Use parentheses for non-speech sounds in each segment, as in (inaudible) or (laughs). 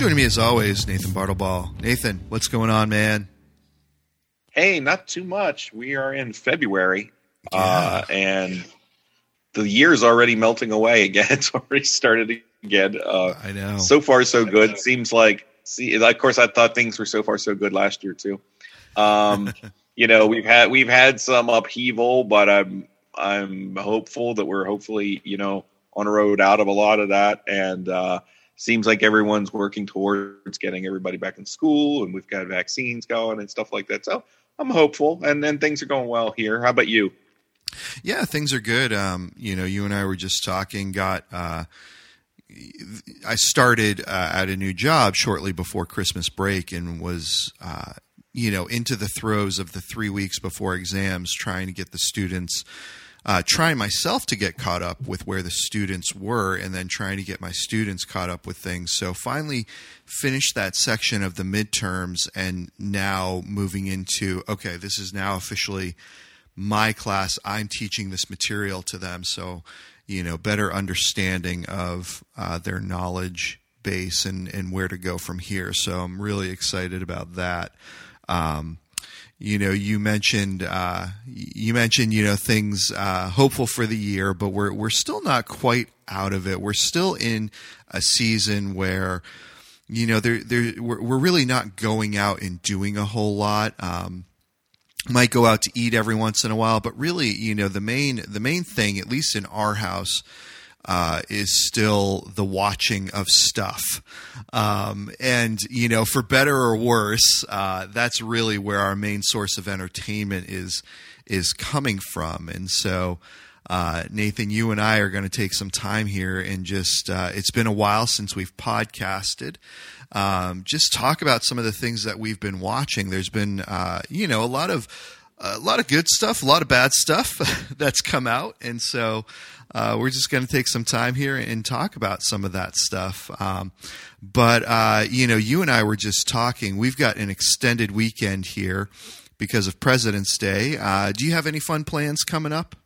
Joining me as always, Nathan Bartleball. Nathan, what's going on, man? Hey, not too much. We are in February, yeah. uh, and the year's already melting away again. (laughs) It's already started again. Uh, I know. So far, so good. Seems like. See, of course, I thought things were so far so good last year too. Um, (laughs) you know, we've had we've had some upheaval, but I'm I'm hopeful that we're hopefully you know on a road out of a lot of that, and uh, seems like everyone's working towards getting everybody back in school, and we've got vaccines going and stuff like that. So I'm hopeful, and then things are going well here. How about you? Yeah, things are good. Um, you know, you and I were just talking. Got uh, I started uh, at a new job shortly before Christmas break, and was uh, you know into the throes of the three weeks before exams, trying to get the students. Uh, trying myself to get caught up with where the students were, and then trying to get my students caught up with things. So finally, finished that section of the midterms, and now moving into okay, this is now officially my class, I'm teaching this material to them. So, you know, better understanding of uh, their knowledge base and, and where to go from here. So I'm really excited about that. Um, you know, you mentioned uh, you mentioned you know things uh, hopeful for the year, but we're we're still not quite out of it. We're still in a season where you know there there we're, we're really not going out and doing a whole lot. Um, might go out to eat every once in a while, but really, you know, the main the main thing, at least in our house, uh, is still the watching of stuff. Um, and, you know, for better or worse, uh, that's really where our main source of entertainment is is coming from. And so, uh, Nathan, you and I are going to take some time here and just, uh, it's been a while since we've podcasted um, just talk about some of the things that we've been watching. There's been, uh, you know, a lot of a lot of good stuff, a lot of bad stuff (laughs) that's come out, and so uh, we're just going to take some time here and talk about some of that stuff. Um, but uh, you know, you and I were just talking. We've got an extended weekend here because of President's Day. Uh, do you have any fun plans coming up?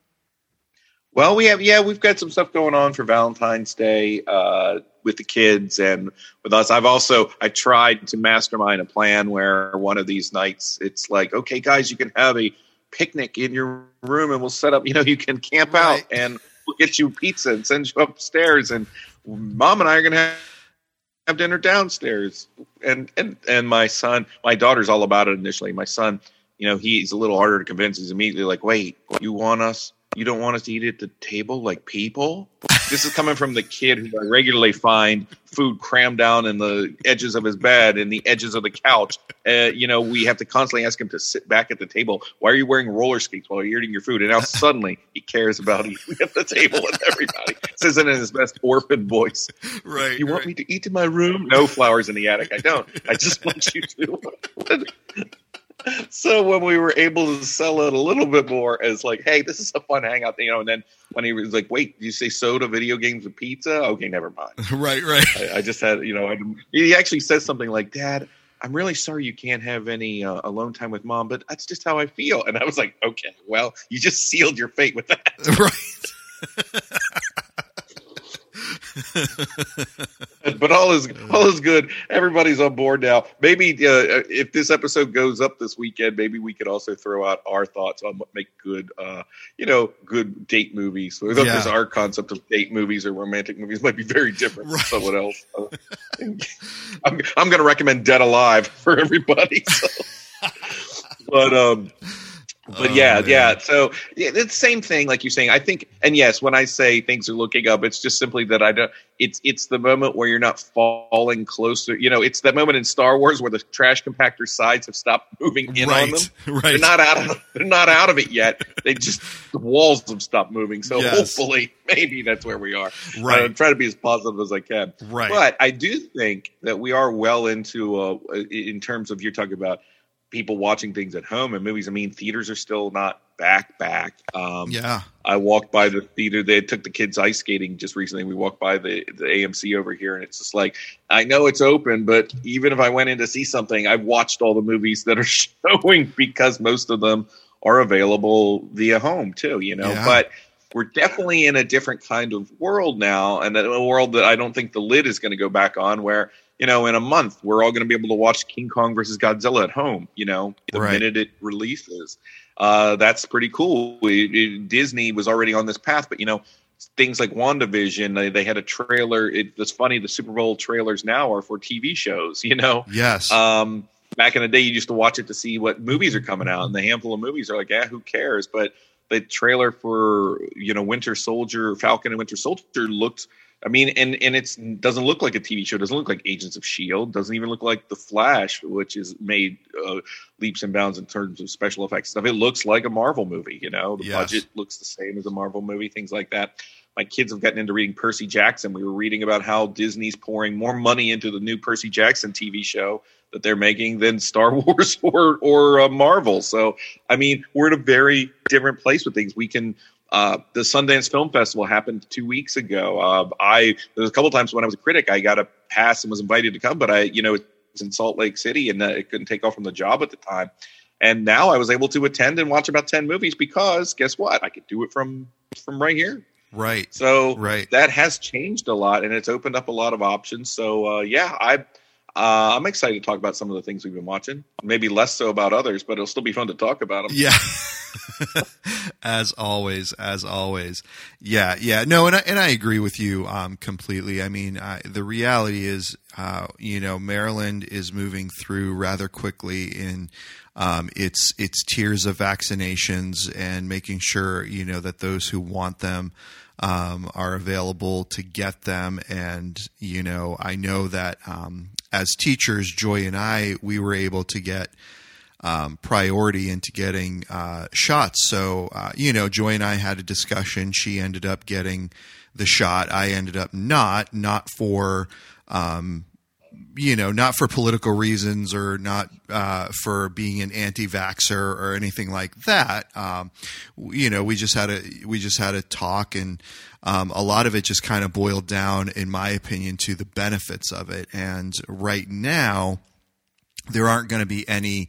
Well, we have yeah, we've got some stuff going on for Valentine's Day uh, with the kids and with us. I've also I tried to mastermind a plan where one of these nights it's like, okay, guys, you can have a picnic in your room and we'll set up. You know, you can camp right. out and we'll get you pizza and send you upstairs. And mom and I are gonna have, have dinner downstairs. And and and my son, my daughter's all about it initially. My son, you know, he's a little harder to convince. He's immediately like, wait, you want us? You don't want us to eat at the table like people? this is coming from the kid who I regularly find food crammed down in the edges of his bed and the edges of the couch. Uh, you know, we have to constantly ask him to sit back at the table. Why are you wearing roller skates while you're eating your food? And now suddenly he cares about eating at the table with everybody. Says it in his best orphan voice. Right. You right. want me to eat in my room? No flowers in the attic. I don't. I just want you to so when we were able to sell it a little bit more as like, hey, this is a fun hangout, thing, you know, and then when he was like, wait, you say soda, video games, and pizza? Okay, never mind. (laughs) right, right. I, I, just had, you know, I, he actually says something like, Dad, I'm really sorry you can't have any uh, alone time with mom, but that's just how I feel. And I was like, okay, well, you just sealed your fate with that. (laughs) Right. (laughs) (laughs) but all is all is good. Everybody's on board now. Maybe uh, if this episode goes up this weekend, maybe we could also throw out our thoughts on what make good, uh, you know, good date movies. So yeah. our concept of date movies or romantic movies might be very different right. from someone else. Uh, (laughs) I'm I'm going to recommend Dead Alive for everybody. So. (laughs) but um but oh, yeah, man. yeah. So yeah, it's the same thing, like you're saying. I think, and yes, when I say things are looking up, it's just simply that I don't. It's it's the moment where you're not falling closer. You know, it's that moment in Star Wars where the trash compactor sides have stopped moving in right, on them. Right. They're not out of they're not out of it yet. They just the walls have stopped moving. So yes. hopefully, maybe that's where we are. Right. I'm trying to be as positive as I can. Right. But I do think that we are well into uh, in terms of you're talking about people watching things at home and movies. I mean, theaters are still not back back. Um, yeah, I walked by the theater. They took the kids ice skating just recently. We walked by the the AMC over here, and it's just like I know it's open, but even if I went in to see something, I've watched all the movies that are (laughs) showing because most of them are available via home too. You know, yeah. but we're definitely in a different kind of world now, and a world that I don't think the lid is going to go back on, where you know, in a month, we're all going to be able to watch King Kong versus Godzilla at home. You know, the Right. minute it releases, uh, that's pretty cool. It- it- Disney was already on this path, but you know, things like WandaVision, they, they had a trailer. It, it's funny, the Super Bowl trailers now are for TV shows. (laughs) You know, Yes. um, back in the day, you used to watch it to see what movies are coming out, and the handful of movies are like, yeah, who cares? But the trailer for you know Winter Soldier, Falcon and Winter Soldier looked. I mean, and and it's doesn't look like a TV show. Doesn't look like Agents of Shield. Doesn't even look like The Flash, which is made uh, leaps and bounds in terms of special effects stuff. It looks like a Marvel movie. You know, the Yes. budget looks the same as a Marvel movie. Things like that. My kids have gotten into reading Percy Jackson. We were reading about how Disney's pouring more money into the new Percy Jackson TV show that they're making than Star (laughs) Wars or or uh, Marvel. So I mean, we're in a very different place with things. We can. Uh, the Sundance Film Festival happened two weeks ago. Uh, I there was a couple times when I was a critic, I got a pass and was invited to come, but I, you know, it's in Salt Lake City and uh, I couldn't take off from the job at the time. And now I was able to attend and watch about ten movies because guess what? I could do it from from right here. right. So Right. that has changed a lot and it's opened up a lot of options. So uh, yeah, I uh, I'm excited to talk about some of the things we've been watching. Maybe less so about others, but it'll still be fun to talk about them. Yeah. (laughs) (laughs) as always, as always. Yeah, yeah. No, and I, and I agree with you um, completely. I mean, I, the reality is, uh, you know, Maryland is moving through rather quickly in um, its its tiers of vaccinations and making sure you know that those who want them um, are available to get them. And you know, I know that um, as teachers, Joy and I, we were able to get um, priority into getting uh, shots. So, uh, you know, Joy and I had a discussion. She ended up getting the shot. I ended up not, not for, um, you know, not for political reasons or not uh, for being an anti-vaxer or anything like that. Um, you know, we just had a we just had a talk, and um, a lot of it just kind of boiled down, in my opinion, to the benefits of it. And right now, there aren't going to be any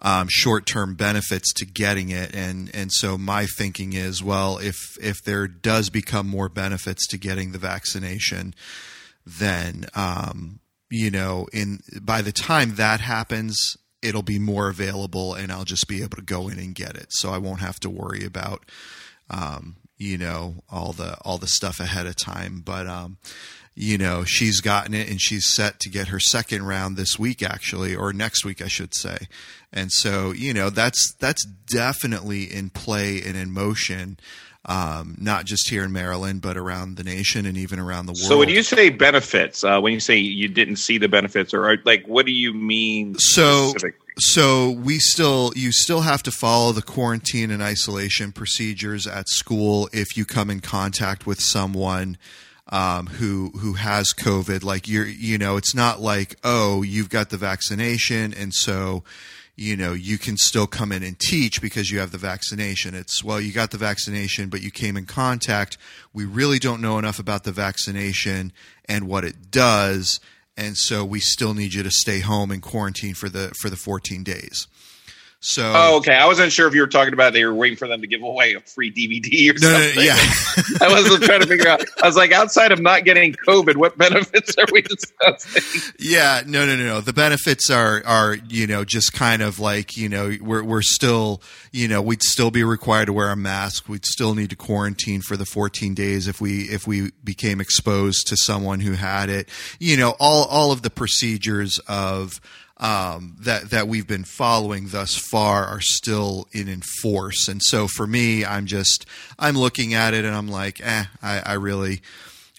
um, short-term benefits to getting it, and and so my thinking is, well, if if there does become more benefits to getting the vaccination, then um, you know, in by the time that happens, it'll be more available, and I'll just be able to go in and get it, so I won't have to worry about um, you know all the all the stuff ahead of time, but. Um, you know, she's gotten it and she's set to get her second round this week actually or next week I should say. And so, you know, that's that's definitely in play and in motion um, not just here in Maryland but around the nation and even around the world. So when you say benefits, uh, when you say you didn't see the benefits, or like, what do you mean? So- specifically? So we still you still have to follow the quarantine and isolation procedures at school if you come in contact with someone um, who who has COVID. Like you're you know it's not like oh you've got the vaccination and so you know you can still come in and teach because you have the vaccination. It's well you got the vaccination but you came in contact. We really don't know enough about the vaccination and what it does and so we still need you to stay home and quarantine for the for the 14 days. So Oh, okay. I wasn't sure if you were talking about they were waiting for them to give away a free DVD or no, something. no, yeah, (laughs) I wasn't trying to figure out. I was like, outside of not getting COVID, what benefits are we discussing? yeah, no, no, no, no. The benefits are are you know just kind of like you know we're we're still you know we'd still be required to wear a mask. We'd still need to quarantine for the 14 days if we if we became exposed to someone who had it. You know all all of the procedures of um, that that we've been following thus far are still in enforce. And so for me, I'm just I'm looking at it and I'm like, eh, I, I really.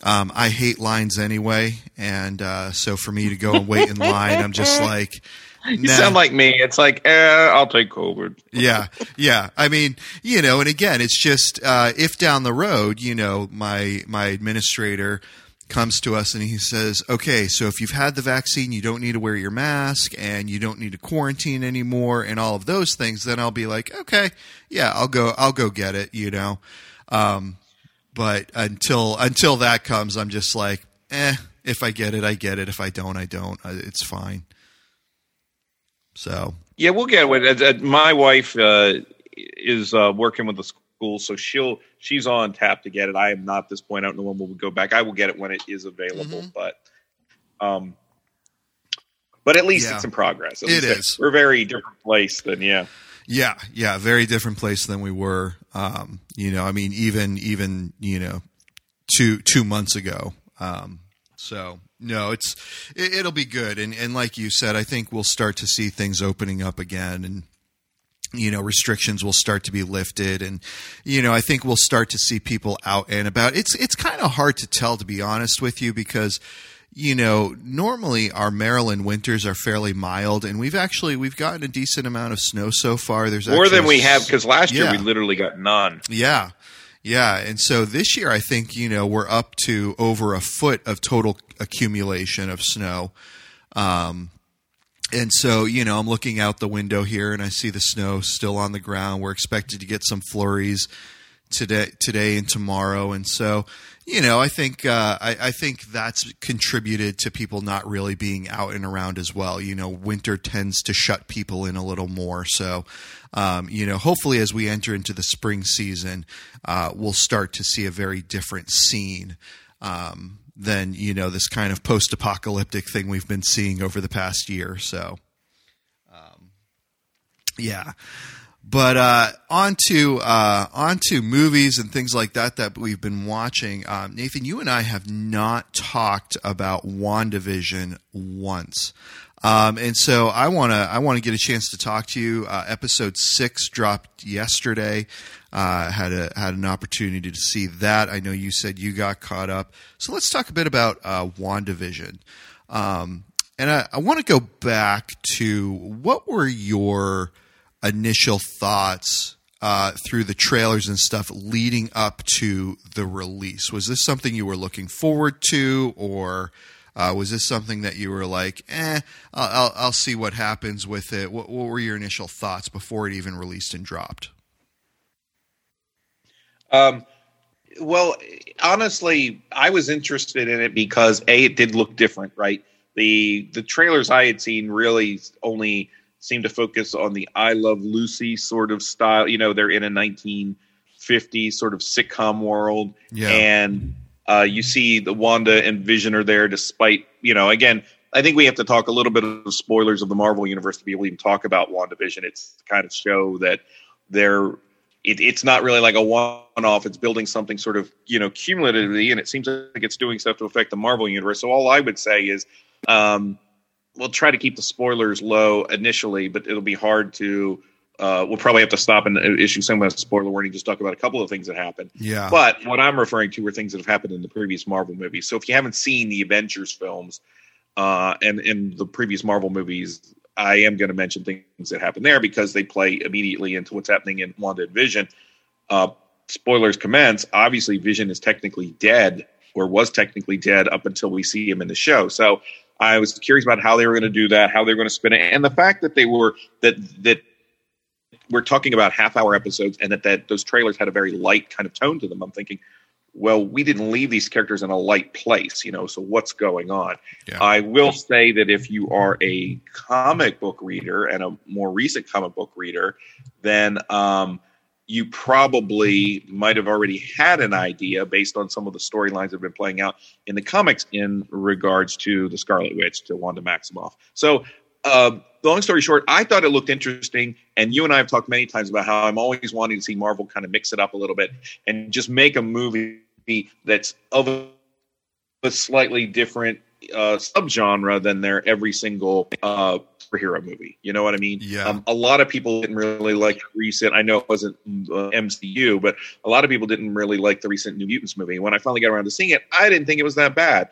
Um, I hate lines anyway, and uh, so for me to go and wait in line, I'm just (laughs) like, You nah. sound like me. It's like, eh, I'll take COVID. yeah, yeah. I mean, you know, and again, it's just uh, if down the road, you know, my my administrator comes to us and he says, "Okay, so if you've had the vaccine, you don't need to wear your mask and you don't need to quarantine anymore and all of those things." Then I'll be like, "Okay, yeah, I'll go. I'll go get it." You know. Um, but until until that comes, I'm just like, eh. If I get it, I get it. If I don't, I don't. Uh, It's fine. So Yeah, we'll get it. Uh, My wife uh, is uh, working with the school, so she'll she's on tap to get it. I am not at this point. I don't know when we'll go back. I will get it when it is available, Mhm. but um, but at least Yeah. it's in progress. At It. We're a very different place than yeah. Yeah, yeah, very different place than we were. Um, you know, I mean, even even you know, two two months ago. Um, so no, it's it, it'll be good, and and like you said, I think we'll start to see things opening up again, and you know, restrictions will start to be lifted, and you know, I think we'll start to see people out and about. It's it's kind of hard to tell, to be honest with you, because you know, normally our Maryland winters are fairly mild, and we've actually we've gotten a decent amount of snow so far. There's More than we have because last year we literally got none. yeah. Yeah. And so this year, I think, you know, we're up to over a foot of total accumulation of snow. Um, and so, you know, I'm looking out the window here and I see the snow still on the ground. We're expected to get some flurries today, today and tomorrow. And so, you know, I think, uh, I, I think that's contributed to people not really being out and around as well. You know, winter tends to shut people in a little more. So, um, you know, hopefully as we enter into the spring season, uh, we'll start to see a very different scene um, than you know this kind of post-apocalyptic thing we've been seeing over the past year. So, um, yeah. But uh, on to uh, on to movies and things like that that we've been watching. Um, Nathan, you and I have not talked about WandaVision once. Um, and so I want to I want to get a chance to talk to you. Uh, episode six dropped yesterday. Uh, had a had an opportunity to see that. I know you said you got caught up. So let's talk a bit about uh, WandaVision. Um, and I, I want to go back to what were your initial thoughts uh, through the trailers and stuff leading up to the release? Was this something you were looking forward to, or uh, was this something that you were like, eh, I'll, I'll, see what happens with it? What, what were your initial thoughts before it even released and dropped? Um, well, honestly, I was interested in it because a it did look different, right? The the trailers I had seen really only seemed to focus on the I Love Lucy sort of style. You know, they're in a 1950s sort of sitcom world, Yeah. and uh, you see the Wanda and Vision are there, despite you know, again. I think we have to talk a little bit of spoilers of the Marvel universe to be able to even talk about WandaVision. It's the kind of show that they're it, it's not really like a one-off. It's building something sort of you know cumulatively, and it seems like it's doing stuff to affect the Marvel universe. So all I would say is, um, we'll try to keep the spoilers low initially, but it'll be hard to. Uh, we'll probably have to stop and issue some kind of spoiler warning. Just talk about a couple of things that happened. Yeah. But what I'm referring to are things that have happened in the previous Marvel movies. So if you haven't seen the Avengers films uh, and in the previous Marvel movies, I am going to mention things that happen there because they play immediately into what's happening in Wanda and Vision. Uh, spoilers commence. Obviously, Vision is technically dead or was technically dead up until we see him in the show. So I was curious about how they were going to do that, how they were going to spin it, and the fact that they were that that we're talking about half hour episodes and that, that those trailers had a very light kind of tone to them. I'm thinking, well, we didn't leave these characters in a light place, you know, so what's going on? Yeah. I will say that if you are a comic book reader and a more recent comic book reader, then um, you probably might have already had an idea based on some of the storylines that have been playing out in the comics in regards to the Scarlet Witch, to Wanda Maximoff. So, um, long story short, I thought it looked interesting, and you and I have talked many times about how I'm always wanting to see Marvel kind of mix it up a little bit and just make a movie that's of a, slightly different uh, subgenre than their every single uh, superhero movie. You know what I mean? Yeah. Um, a lot of people didn't really like recent. I know it wasn't uh, MCU, but a lot of people didn't really like the recent New Mutants movie. When I finally got around to seeing it, I didn't think it was that bad.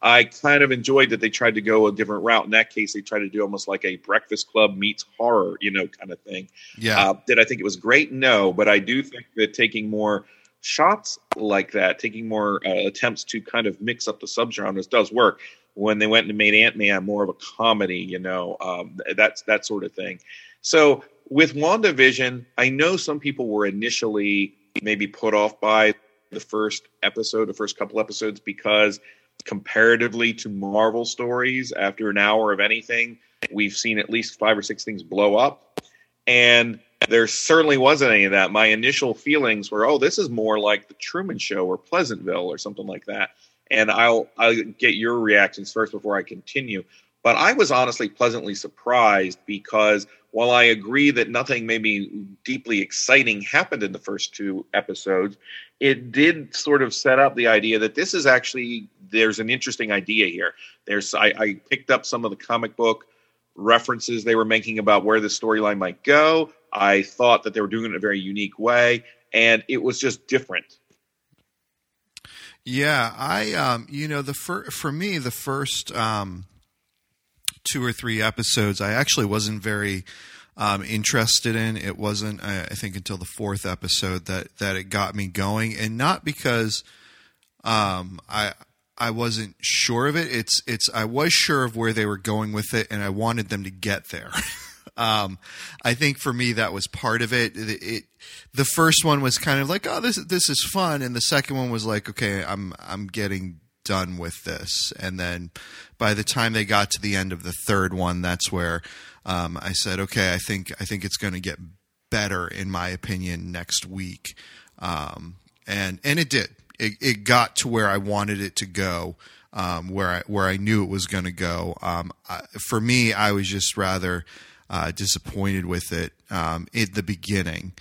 I kind of enjoyed that they tried to go a different route. In that case, they tried to do almost like a Breakfast Club meets horror, you know, kind of thing. Yeah. Uh, did I think it was great? No, but I do think that taking more shots like that, taking more uh, attempts to kind of mix up the subgenres does work. When they went and made Ant Man more of a comedy, you know, um, that's that sort of thing. So with WandaVision, I know some people were initially maybe put off by the first episode, the first couple episodes, because comparatively to Marvel stories, after an hour of anything, we've seen at least five or six things blow up. And there certainly wasn't any of that. My initial feelings were, oh, this is more like the Truman Show or Pleasantville or something like that. And I'll I'll get your reactions first before I continue. But I was honestly pleasantly surprised because while I agree that nothing maybe deeply exciting happened in the first two episodes, it did sort of set up the idea that this is actually there's an interesting idea here. There's I, I picked up some of the comic book references they were making about where the storyline might go. I thought that they were doing it in a very unique way, and it was just different. Yeah, I um, you know the fir- for me the first um, two or three episodes I actually wasn't very um, interested in. It wasn't I, I think until the fourth episode that that it got me going, and not because um, I I wasn't sure of it. It's it's I was sure of where they were going with it, and I wanted them to get there. (laughs) um, I think for me that was part of it. it. it. The first one was kind of like, oh, this this is fun, and the second one was like, okay, I'm I'm getting done with this. And then by the time they got to the end of the third one, that's where um, I said, okay, I think I think it's going to get better in my opinion next week. Um, and and it did. It, it got to where I wanted it to go, um, where I where I knew it was going to go. Um, I, for me, I was just rather uh, disappointed with it um, the beginning,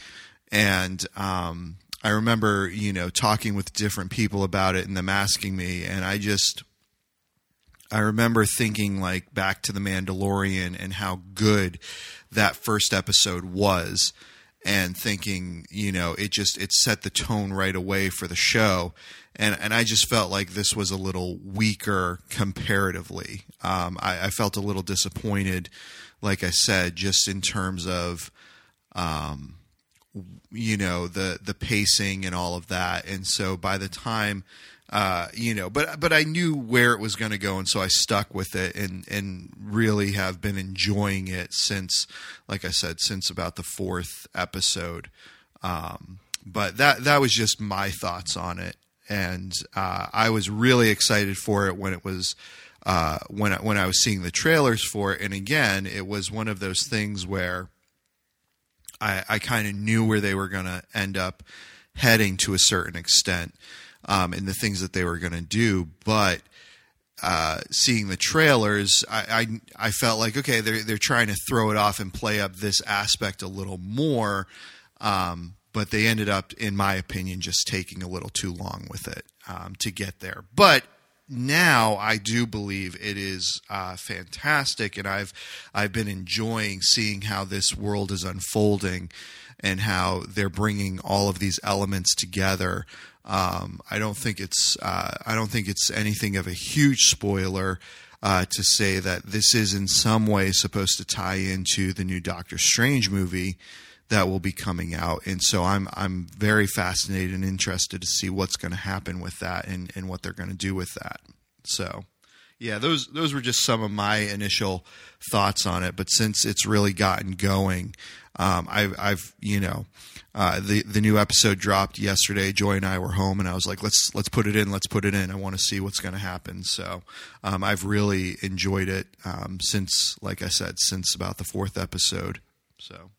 and um, I remember you know talking with different people about it and them asking me, and I just I remember thinking like back to the Mandalorian and how good that first episode was and thinking, you know, it just it set the tone right away for the show, and and I just felt like this was a little weaker comparatively. Um, I, I, felt a little disappointed, like I said, just in terms of, um, you know, the the pacing and all of that, and so by the time uh, you know, but but I knew where it was going to go, and so I stuck with it, and and really have been enjoying it since, like I said, since about the fourth episode. Um, but that that was just my thoughts on it, and uh, I was really excited for it when it was. Uh, when I, when I was seeing the trailers for it, and again, it was one of those things where I, I kind of knew where they were going to end up heading to a certain extent, um, and the things that they were going to do. But uh, seeing the trailers, I, I, I felt like okay, they're they're trying to throw it off and play up this aspect a little more. Um, but they ended up, in my opinion, just taking a little too long with it um, to get there. But now I do believe it is uh, fantastic, and I've I've been enjoying seeing how this world is unfolding and how they're bringing all of these elements together um, I don't think it's uh, I don't think it's anything of a huge spoiler uh, to say that this is in some way supposed to tie into the new Doctor Strange movie that will be coming out, and so I'm I'm very fascinated and interested to see what's going to happen with that and, and what they're going to do with that. So, yeah, those those were just some of my initial thoughts on it. But since it's really gotten going, um, I've I've you know uh, the the new episode dropped yesterday. Joy and I were home, and I was like, "Let's let's put it in. Let's put it in. I want to see what's going to happen." So um, I've really enjoyed it um, since, like I said, since about the fourth episode. So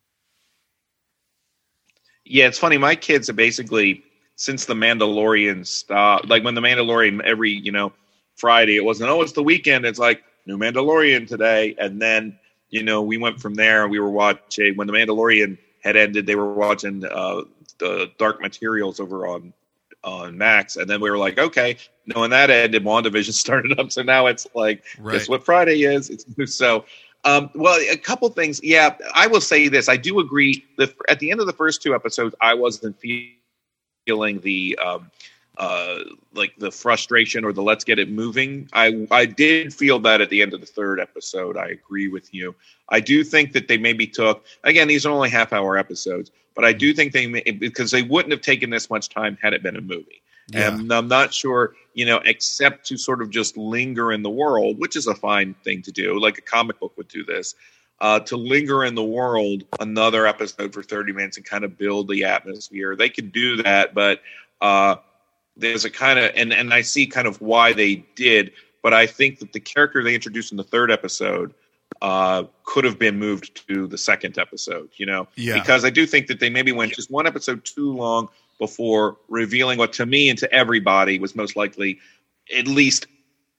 yeah, it's funny. My kids are basically since the Mandalorian stopped. Like when the Mandalorian every you know Friday, it wasn't oh it's the weekend. It's like new Mandalorian today, and then you know we went from there. We were watching when the Mandalorian had ended, they were watching uh, the Dark Materials over on on Max, and then we were like, okay, knowing that ended, WandaVision (laughs) started up, so now it's like, right. guess what Friday is? It's (laughs) so. Um, well, a couple things. Yeah, I will say this. I do agree that at the end of the first two episodes, I wasn't feeling the um, uh, like the frustration or the let's get it moving. I I did feel that at the end of the third episode. I agree with you. I do think that they maybe took again these are only half hour episodes, but I do think they may, because they wouldn't have taken this much time had it been a movie. Yeah. And I'm not sure, you know, except to sort of just linger in the world, which is a fine thing to do. Like a comic book would do this. Uh, to linger in the world another episode for 30 minutes and kind of build the atmosphere. They could do that, but uh, there's a kind of and and I see kind of why they did, but I think that the character they introduced in the third episode uh, could have been moved to the second episode. You know, yeah. Because I do think that they maybe went just one episode too long before revealing what to me and to everybody was most likely at least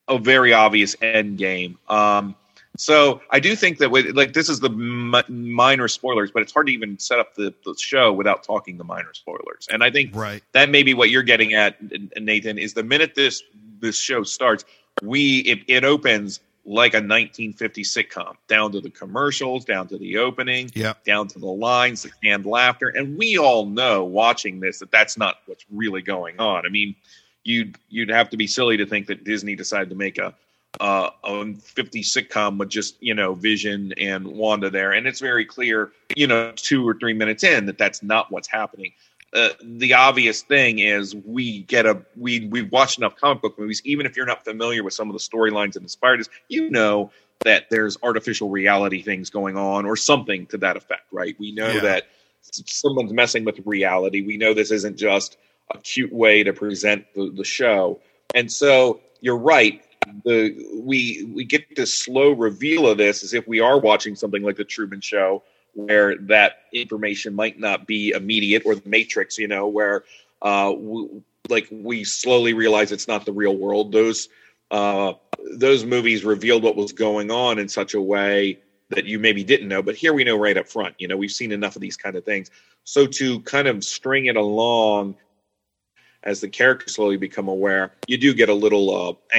a very obvious end game. Um, So I do think that with, like this is the m- minor spoilers, but it's hard to even set up the, the show without talking the minor spoilers. And I think Right. that may be what you're getting at, Nathan. Is the minute this this show starts, we it, it opens like a 1950 sitcom, down to the commercials, down to the opening, Yeah. down to the lines, the canned laughter, and we all know watching this that that's not what's really going on. I mean, you'd you'd have to be silly to think that Disney decided to make a uh, a 50 sitcom with just you know Vision and Wanda there, and it's very clear, you know, two or three minutes in that that's not what's happening. Uh, the obvious thing is we get a we we've watched enough comic book movies. Even if you're not familiar with some of the storylines that inspired us, you know that there's artificial reality things going on or something to that effect, right? We know Yeah. that someone's messing with reality. We know this isn't just a cute way to present the, the show. And so you're right. The we we get this slow reveal of this as if we are watching something like the Truman Show, where that information might not be immediate, or the Matrix, you know, where uh, w- like we slowly realize it's not the real world. Those uh, those movies revealed what was going on in such a way that you maybe didn't know, but here we know right up front. You know, we've seen enough of these kind of things. So to kind of string it along as the characters slowly become aware, you do get a little uh,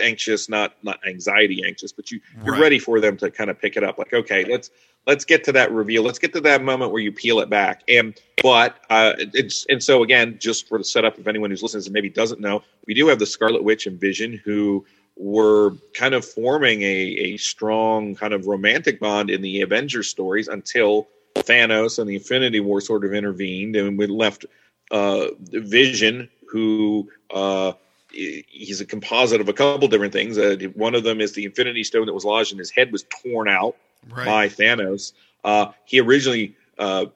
anxious, not not anxiety anxious, but you you're Right. ready for them to kind of pick it up. Like, okay, let's let's get to that reveal. Let's get to that moment where you peel it back. And but uh, it's and so again, just for the setup, if anyone who's listening and maybe doesn't know, we do have the Scarlet Witch and Vision who were kind of forming a, a strong kind of romantic bond in the Avengers stories until Thanos and the Infinity War sort of intervened and we left uh, Vision, who uh, he's a composite of a couple different things. Uh, one of them is the Infinity Stone that was lodged in his head was torn out Right. by Thanos. Uh, he originally uh,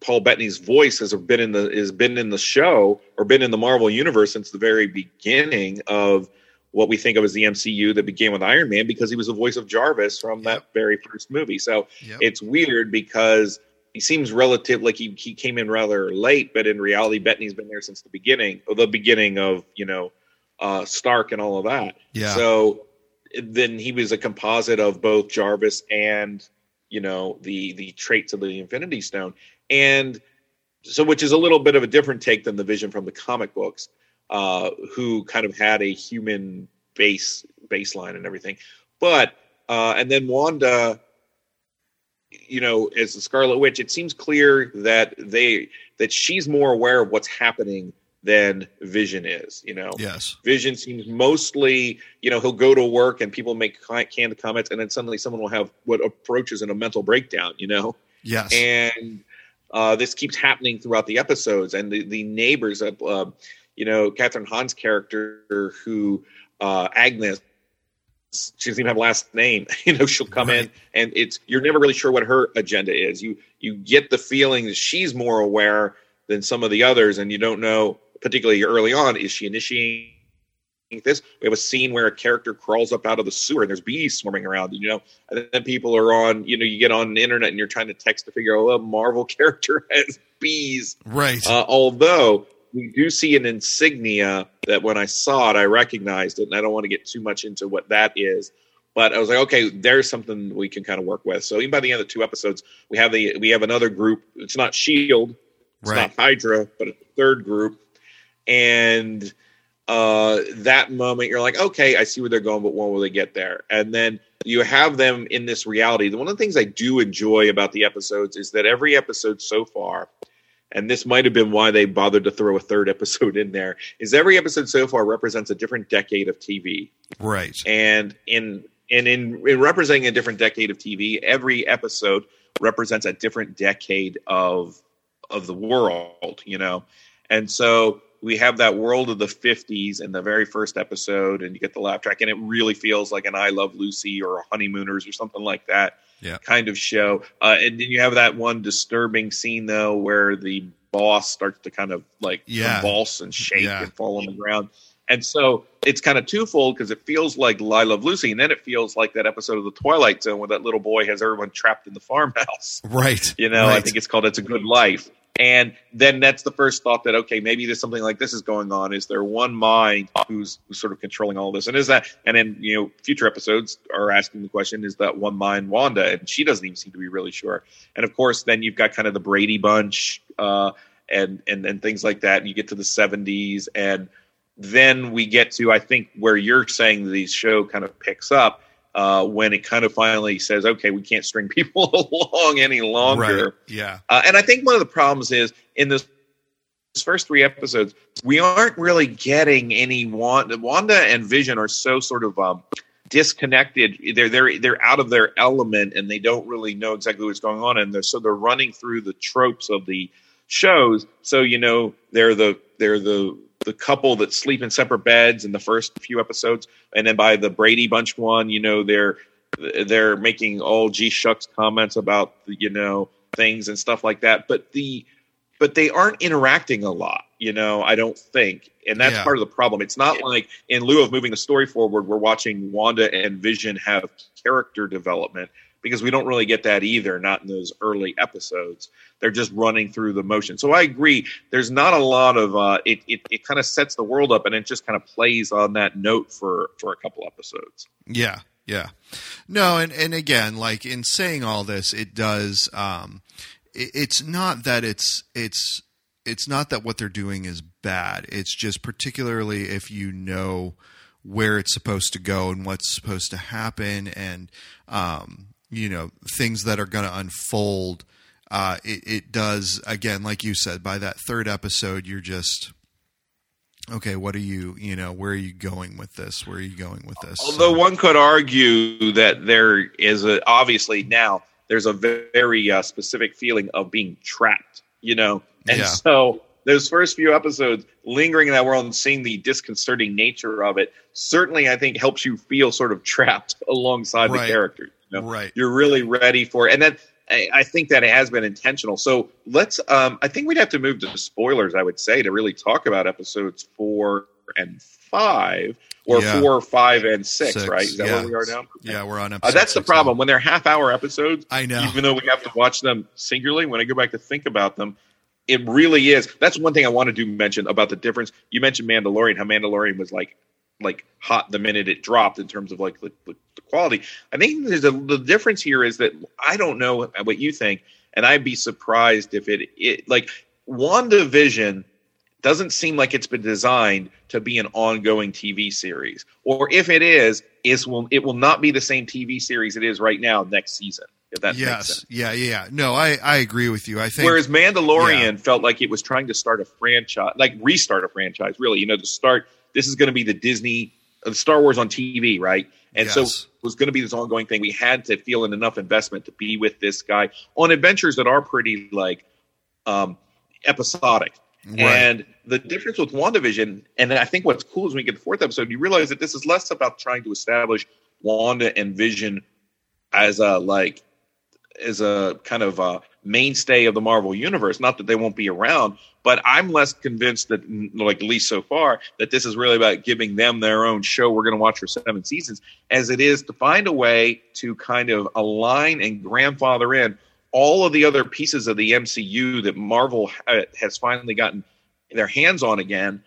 Paul Bettany's voice has been in the has been in the show or been in the Marvel universe since the very beginning of what we think of as the MCU that began with Iron Man because he was the voice of Jarvis from that very first movie. So Yep. it's weird because he seems relative like he, he came in rather late, but in reality, Bettany's been there since the beginning, the beginning of you know uh, Stark and all of that. Yeah. So then he was a composite of both Jarvis and you know the the traits of the Infinity Stone, and so which is a little bit of a different take than the Vision from the comic books, uh, who kind of had a human base baseline and everything, but uh, and then Wanda you know, as the Scarlet Witch, it seems clear that they that she's more aware of what's happening than Vision is. You know, Yes. Vision seems mostly, you know, he'll go to work and people make canned comments, and then suddenly someone will have what approaches in a mental breakdown. You know, Yes. and uh, this keeps happening throughout the episodes. And the the neighbors, uh, uh, you know, Kathryn Hahn's character, who uh, Agnes, she doesn't even have a last name. (laughs) You know, she'll come in, and it's you're never really sure what her agenda is. You you get the feeling that she's more aware than some of the others, and you don't know, particularly early on, is she initiating this? We have a scene where a character crawls up out of the sewer and there's bees swarming around. You know, and then people are on. You know, you get on the internet and you're trying to text to figure out, well, a Marvel (laughs) character has bees. right. Uh, although we do see an insignia that when I saw it, I recognized it, and I don't want to get too much into what that is. But I was like, okay, there's something we can kind of work with. So even by the end of the two episodes, we have the we have another group. It's not Shield, it's Right. not Hydra, but a third group, and uh, that moment you're like, okay, I see where they're going, but when will they get there? And then you have them in this reality. One of the things I do enjoy about the episodes is that every episode so far, and this might have been why they bothered to throw a third episode in there, is every episode so far represents a different decade of TV right. and in and in, in representing a different decade of TV, every episode represents a different decade of of the world, you know. And so we have that world of the 50s in the very first episode, and you get the laugh track, and it really feels like an I Love Lucy or a Honeymooners or something like that Yeah. kind of show. Uh, and then you have that one disturbing scene though, where the boss starts to kind of like Yeah. convulse and shake Yeah. and fall on the ground. And so it's kind of twofold because it feels like I Love Lucy, and then it feels like that episode of The Twilight Zone where that little boy has everyone trapped in the farmhouse. Right. You know, I think it's called It's a Good Life. And then that's the first thought that okay, maybe there's something like this is going on. Is there one mind who's, who's sort of controlling all this? And is that? And then you know, future episodes are asking the question: Is that one mind Wanda? And she doesn't even seem to be really sure. And of course, then you've got kind of the Brady Bunch uh, and and and things like that. And you get to the 70s, and then we get to I think where you're saying the show kind of picks up uh, when it kind of finally says, okay, we can't string (laughs) people along any longer. Right. Yeah. Uh, and I think one of the problems is in this, this first three episodes, we aren't really getting any Wanda, Wanda and Vision are so sort of um, disconnected. They're they're they're out of their element and they don't really know exactly what's going on. And they're so they're running through the tropes of the shows. So you know they're the they're the the couple that sleep in separate beds in the first few episodes, and then by the Brady Bunch one, you know they're they're making all G shucks comments about you know things and stuff like that. But the but they aren't interacting a lot, you know. I don't think, and that's Yeah. part of the problem. It's not like in lieu of moving the story forward, we're watching Wanda and Vision have character development because we don't really get that either. Not in those early episodes. They're just running through the motion. So I agree. There's not a lot of uh, it. It, it kind of sets the world up, and it just kind of plays on that note for for a couple episodes. Yeah, yeah. No, and and again, like in saying all this, it does. Um, it, it's not that it's it's it's not that what they're doing is bad. It's just particularly if you know where it's supposed to go and what's supposed to happen, and um, you know things that are going to unfold. Uh, it, it does again, like you said. By that third episode, you're just okay. What are you? You know, where are you going with this? Where are you going with this? Although one could argue that there is a obviously now there's a very uh, specific feeling of being trapped, you know, and Yeah. so those first few episodes, lingering in that world and seeing the disconcerting nature of it, certainly I think helps you feel sort of (laughs) trapped alongside Right. the characters. You know? right. You're really ready for it, and that. I I think that it has been intentional. So let's. Um, I think we'd have to move to spoilers. I would say to really talk about episodes four and five, or Yeah. four, five, and six. Six, right? Is that yeah. where we are now? Yeah, we're on. Uh, Episode that's the six now. problem when they're half hour episodes. I know. Even though we have to watch them singularly, when I go back to think about them, it really is. That's one thing I want to do mention about the difference. You mentioned Mandalorian, how Mandalorian was like like hot the minute it dropped in terms of like the, the, quality. I think there's a the difference here is that I don't know what you think, and I'd be surprised if it it like WandaVision doesn't seem like it's been designed to be an ongoing TV series, or if it is, is will it will not be the same TV series it is right now next season. If that makes sense. yes, yeah, yeah, yeah. No, I I agree with you. I think Whereas Mandalorian felt like it was trying to start a franchise, like restart a franchise, really. You know, to start, this is going to be the Disney, uh, Star Wars on TV, right? And so it was going to be this ongoing thing. We had to feel an enough investment to be with this guy on adventures that are pretty like um, episodic. Right. And the difference with WandaVision, and I think what's cool is when we get the fourth episode, you realize that this is less about trying to establish Wanda and Vision as a like as a kind of a mainstay of the Marvel universe. Not that they won't be around, but I'm less convinced that, like at least so far, that this is really about giving them their own show. We're going to watch for seven seasons, as it is to find a way to kind of align and grandfather in all of the other pieces of the MCU that Marvel ha- has finally gotten their hands on again.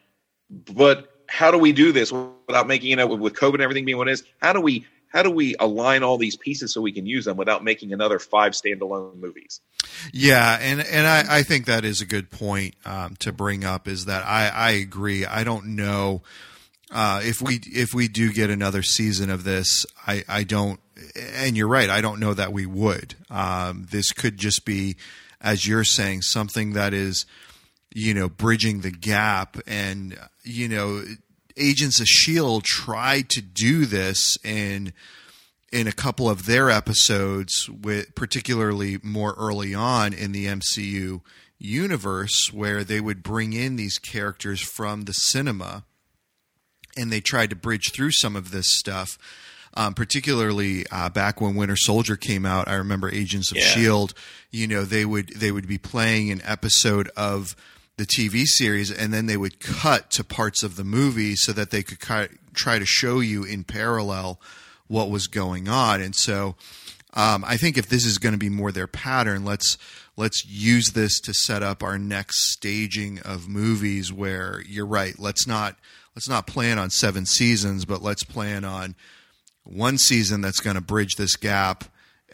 But how do we do this without making you know with COVID and everything being what it is? How do we how do we align all these pieces so we can use them without making another five standalone movies? Yeah, and and I, I think that is a good point um, to bring up. Is that I, I agree. I don't know uh, if we if we do get another season of this. I I don't. And you're right. I don't know that we would. Um, this could just be, as you're saying, something that is, you know, bridging the gap. And you know, Agents of Shield tried to do this in in a couple of their episodes, with particularly more early on in the MCU universe, where they would bring in these characters from the cinema, and they tried to bridge through some of this stuff. Um, particularly uh, back when Winter Soldier came out, I remember Agents of Yeah. Shield. You know, they would they would be playing an episode of the TV series, and then they would cut to parts of the movie so that they could try to show you in parallel what was going on. And so, um, I think if this is going to be more their pattern, let's let's use this to set up our next staging of movies where you're right let's not let's not plan on seven seasons but let's plan on one season that's going to bridge this gap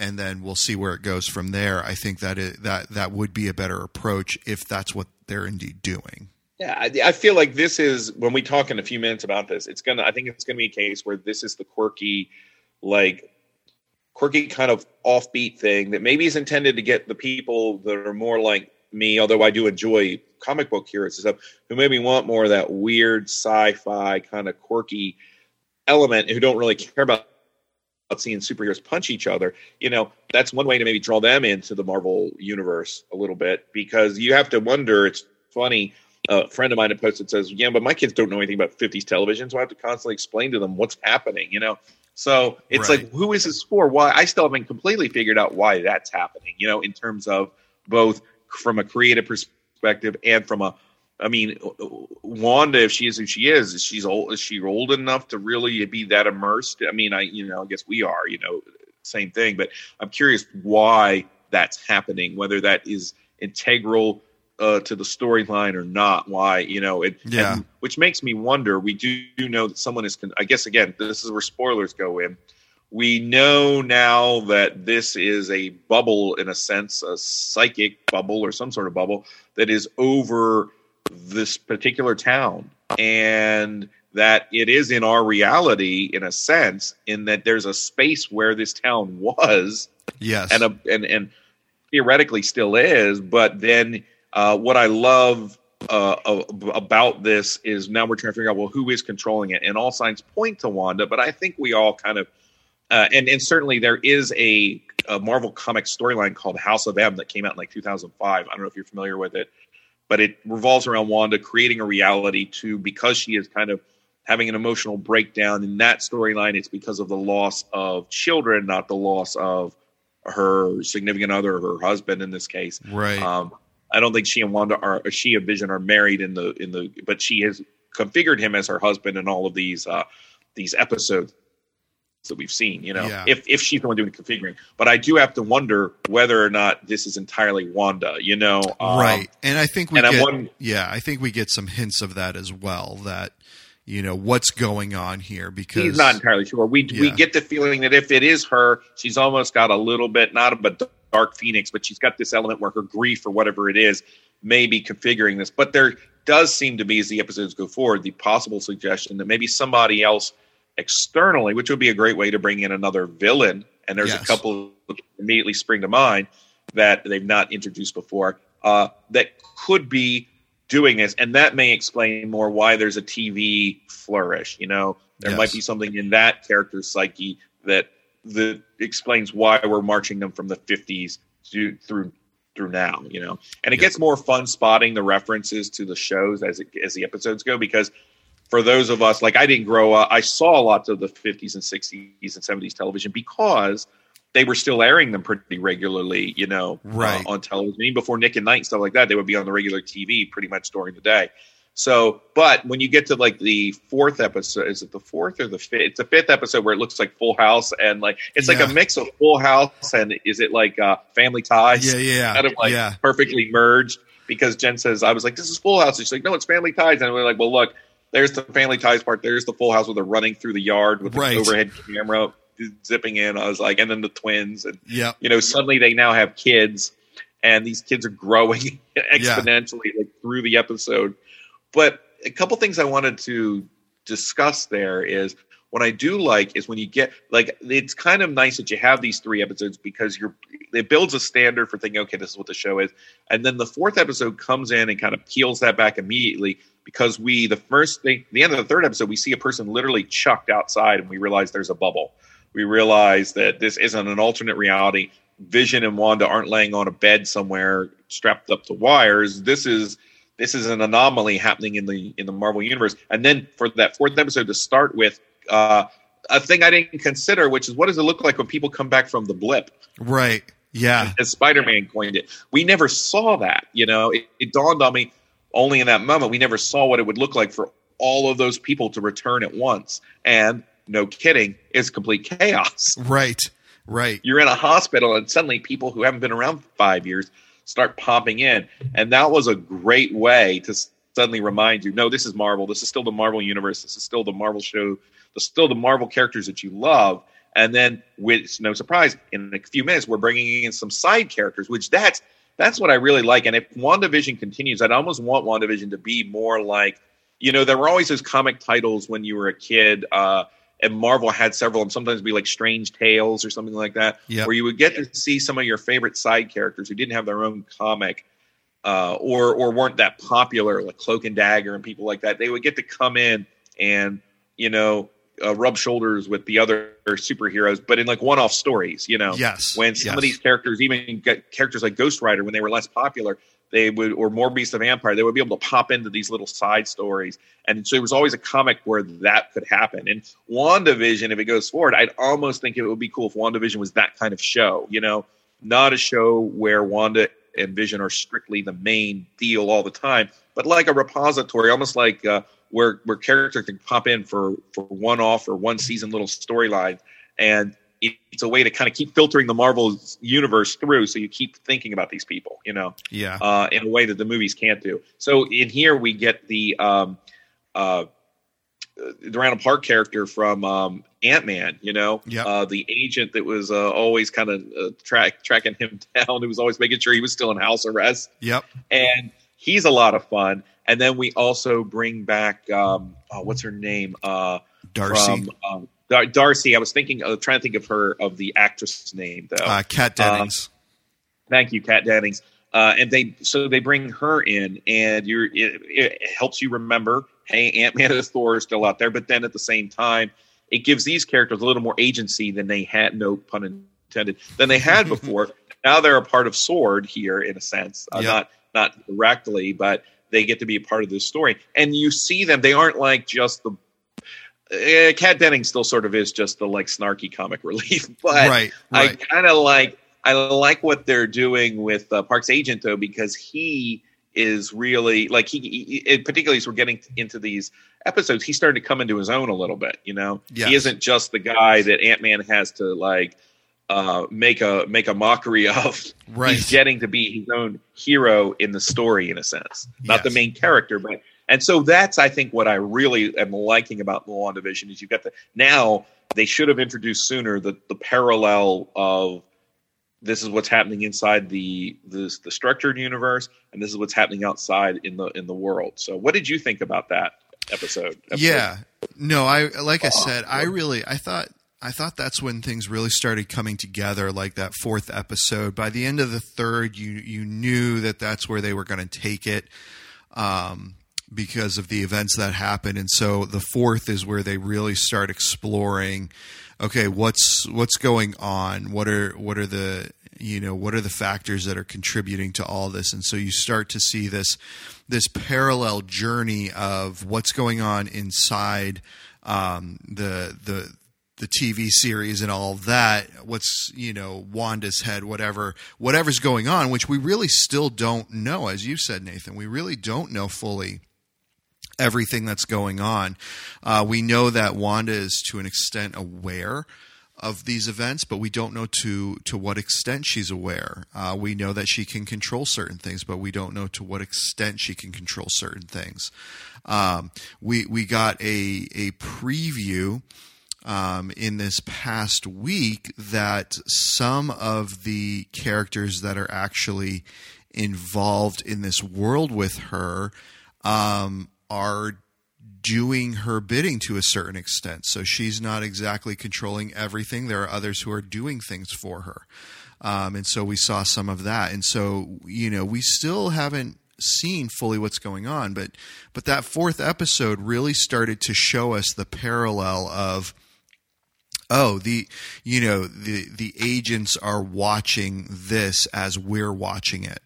and then we'll see where it goes from there i think that it, that that would be a better approach if that's what they're indeed doing yeah, I, I, feel like this is when we talk in a few minutes about this. It's gonna. I think it's gonna be a case where this is the quirky, like quirky kind of offbeat thing that maybe is intended to get the people that are more like me. Although I do enjoy comic book heroes and stuff, who maybe want more of that weird sci-fi kind of quirky element, who don't really care about seeing superheroes punch each other, you know, that's one way to maybe draw them into the Marvel universe a little bit because you have to wonder. It's funny a friend of mine had posted says, "Yeah, but my kids don't know anything about '50s television, so I have to constantly explain to them what's happening." You know, so it's right. like, who is this for? Why? I still haven't completely figured out why that's happening. You know, in terms of both from a creative perspective and from a I mean, Wanda, if she is who she is, is she's old. Is she old enough to really be that immersed? I mean, I you know, I guess we are. You know, same thing. But I'm curious why that's happening. Whether that is integral uh, to the storyline or not. Why, you know, it, yeah. And, which makes me wonder. We do know that someone is. I guess again, this is where spoilers go in. We know now that this is a bubble, in a sense, a psychic bubble or some sort of bubble that is over this particular town, and that it is in our reality, in a sense, in that there's a space where this town was, yes, and a, and and theoretically still is, but then uh, what I love uh, about this is now we're trying to figure out well who is controlling it, and all signs point to Wanda. But I think we all kind of uh, and and certainly there is a, a Marvel comic storyline called House of M that came out in like 2005. I don't know if you're familiar with it, but it revolves around Wanda creating a reality to because she is kind of having an emotional breakdown in that storyline. It's because of the loss of children, not the loss of her significant other, her husband in this case. Right. Um, I don't think she and Wanda are she and Vision are married in the in the but she has configured him as her husband in all of these uh these episodes that we've seen, you know, yeah. if if she's the one doing the configuring. But I do have to wonder whether or not this is entirely Wanda, you know. Um, right. And I think we get, yeah, I think we get some hints of that as well that you know what's going on here because he's not entirely sure. We yeah. we get the feeling that if it is her, she's almost got a little bit not of a Dark Phoenix, but she's got this element where her grief or whatever it is may be configuring this. But there does seem to be, as the episodes go forward, the possible suggestion that maybe somebody else externally, which would be a great way to bring in another villain. And there's yes. a couple immediately spring to mind that they've not introduced before uh, that could be doing this, and that may explain more why there's a TV flourish. You know, there yes. might be something in that character's psyche that that explains why we're marching them from the 50s to, through through now, you know. And it gets more fun spotting the references to the shows as it, as the episodes go because for those of us like I didn't grow up, I saw lots of the 50s and 60s and 70s television because they were still airing them pretty regularly, you know, right. uh, on television. Even before Nick at Nite and stuff like that, they would be on the regular TV pretty much during the day. So, but when you get to like the fourth episode, is it the fourth or the fifth? It's the fifth episode where it looks like Full House and like it's yeah. like a mix of Full House and is it like uh, Family Ties? Yeah, yeah, kind of like yeah. perfectly merged. Because Jen says, I was like, this is Full House. And she's like, no, it's Family Ties. And we're like, well, look, there's the Family Ties part. There's the Full House where they're running through the yard with right. the overhead camera zipping in. I was like, and then the twins, and yeah, you know, suddenly they now have kids, and these kids are growing (laughs) exponentially yeah. like through the episode. But a couple things I wanted to discuss there is what I do like is when you get like it's kind of nice that you have these three episodes because you're it builds a standard for thinking okay this is what the show is and then the fourth episode comes in and kind of peels that back immediately because we the first thing the end of the third episode we see a person literally chucked outside and we realize there's a bubble we realize that this isn't an alternate reality Vision and Wanda aren't laying on a bed somewhere strapped up to wires this is this is an anomaly happening in the in the Marvel universe. And then for that fourth episode to start with uh, a thing I didn't consider, which is what does it look like when people come back from the blip? Right. Yeah. As Spider-Man coined it, we never saw that. You know, it, it dawned on me only in that moment. We never saw what it would look like for all of those people to return at once. And no kidding, is complete chaos. (laughs) Right. Right. You're in a hospital, and suddenly people who haven't been around for five years start popping in, and that was a great way to suddenly remind you, no, this is Marvel. This is still the Marvel universe. This is still the Marvel show. The still the Marvel characters that you love. And then, with no surprise, in a few minutes, we're bringing in some side characters, which that's that's what I really like. And if WandaVision continues, I'd almost want WandaVision to be more like, you know, there were always those comic titles when you were a kid. Uh, and Marvel had several of them. Sometimes be like Strange Tales or something like that, Yep. where you would get to see some of your favorite side characters who didn't have their own comic, uh, or or weren't that popular, like Cloak and Dagger and people like that. They would get to come in and you know uh, rub shoulders with the other superheroes, but in like one-off stories. You know, Yes. when some yes. of these characters, even get characters like Ghost Rider, when they were less popular, they would, or Morbius the Vampire, they would be able to pop into these little side stories. And so there was always a comic where that could happen. And WandaVision, if it goes forward, I'd almost think it would be cool if WandaVision was that kind of show, you know, not a show where Wanda and Vision are strictly the main deal all the time, but like a repository, almost like uh, where where characters can pop in for for one off or one season little storyline, and it's a way to kind of keep filtering the Marvel universe through, so you keep thinking about these people, you know, yeah. uh, in a way that the movies can't do. So in here we get the um, uh, the Randall Park character from um, Ant Man, you know, Yep. uh, the agent that was uh, always kind of uh, track tracking him (laughs) down, who was always making sure he was still in house arrest Yep. and he's a lot of fun. And then we also bring back um, oh, what's her name? Uh, Darcy. From, um, Dar- Darcy. I was thinking, uh, trying to think of her of the actress's name though. uh, Kat Dennings. Thank you, Kat Dennings. Uh, and they so they bring her in, and you're it, it helps you remember, hey, Ant Man and Thor are still out there. But then at the same time, it gives these characters a little more agency than they had, no pun intended, than they had (laughs) before. now they're a part of Sword here, in a sense, uh, Yeah. not not directly, but they get to be a part of this story. And you see them; they aren't like just the. Uh, Kat Dennings still sort of is just the like snarky comic (laughs) relief, but right. I kind of like I like what they're doing with uh, Park's Agent though because he is really like he, he particularly as we're getting into these episodes he's starting to come into his own a little bit you know Yes. he isn't just the guy that Ant-Man has to like uh make a make a mockery (laughs) of Right. he's getting to be his own hero in the story in a sense not the main character but and so that's I think what I really am liking about WandaVision is you've got the now they should have introduced sooner the the parallel of this is what's happening inside the the, the structured universe and this is what's happening outside in the in the world. So what did you think about that episode? episode? Yeah. No, I like I said, I really I thought I thought that's when things really started coming together like that fourth episode. By the end of the third, you you knew that that's where they were going to take it. Um because of the events that happened and so the fourth is where they really start exploring okay what's what's going on what are what are the you know what are the factors that are contributing to all this and so you start to see this this parallel journey of what's going on inside um, the the the TV series and all that what's you know Wanda's head whatever whatever's going on which we really still don't know as you said Nathan we really don't know fully everything that's going on. Uh, we know that Wanda is to an extent aware of these events, but we don't know to to what extent she's aware. Uh, we know that she can control certain things, but we don't know to what extent she can control certain things. Um, we we got a a preview um, in this past week that some of the characters that are actually involved in this world with her um, are doing her bidding to a certain extent. So she's not exactly controlling everything. There are others who are doing things for her. Um, and so we saw some of that. And so, you know, we still haven't seen fully what's going on, but but that fourth episode really started to show us the parallel of oh the you know the the agents are watching this as we're watching it.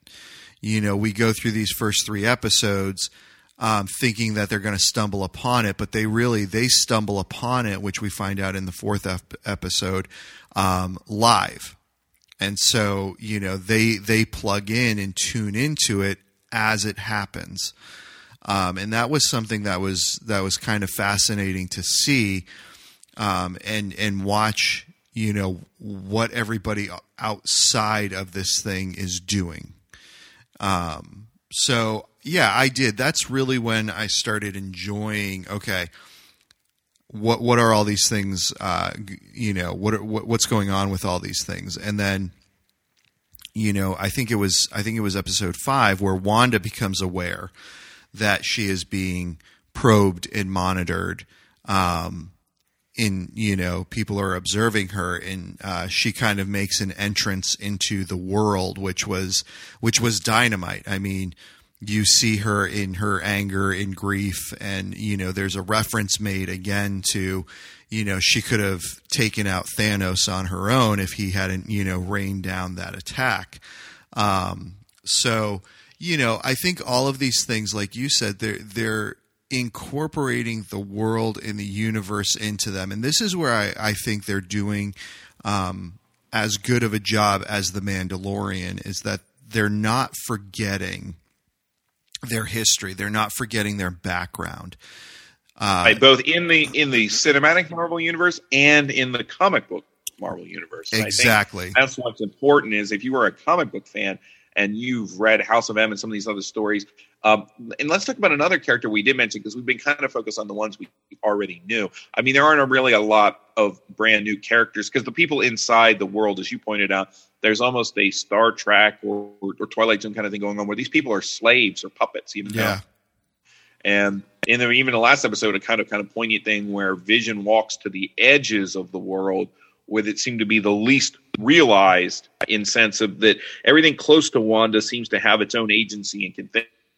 You know we go through these first three episodes um, thinking that they're going to stumble upon it but they really they stumble upon it which we find out in the fourth ep- episode um, live. And so you know they they plug in and tune into it as it happens. Um, and that was something that was that was kind of fascinating to see um, and and watch you know what everybody outside of this thing is doing Um, so yeah, I did. That's really when I started enjoying. Okay, what what are all these things? Uh, you know, what, what what's going on with all these things? And then, you know, I think it was I think it was episode five where Wanda becomes aware that she is being probed and monitored. Um, in you know people are observing her and uh, she kind of makes an entrance into the world which was which was dynamite. I mean you see her in her anger in grief and you know there's a reference made again to you know she could have taken out thanos on her own if he hadn't you know rained down that attack. Um, so you know i think all of these things like you said they're they're incorporating the world and the universe into them. And this is where I, I think they're doing um, as good of a job as The Mandalorian is that they're not forgetting their history, they're not forgetting their background. Uh, right, both in the in the cinematic Marvel universe and in the comic book Marvel universe. Exactly. That's what's important is if you are a comic book fan and you've read House of M and some of these other stories, um, and let's talk about another character we did mention because we've been kind of focused on the ones we already knew. I mean, there aren't really a lot of brand new characters because the people inside the world, as you pointed out, there's almost a Star Trek or, or, Twilight Zone kind of thing going on where these people are slaves or puppets, even yeah. Now. And in the, even the last episode, a kind of kind of poignant thing where Vision walks to the edges of the world where it seemed to be the least realized in sense of that everything close to Wanda seems to have its own agency and can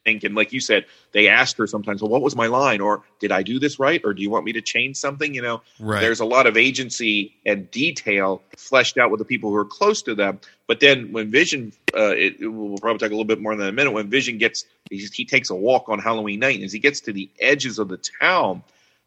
think. And like you said, they ask her sometimes, well, what was my line? Or did I do this right? Or do you want me to change something? You know, right. there's a lot of agency and detail fleshed out with the people who are close to them. But then when Vision, uh, it, will probably talk a little bit more than a minute, when Vision gets, he, he takes a walk on Halloween night and as he gets to the edges of the town,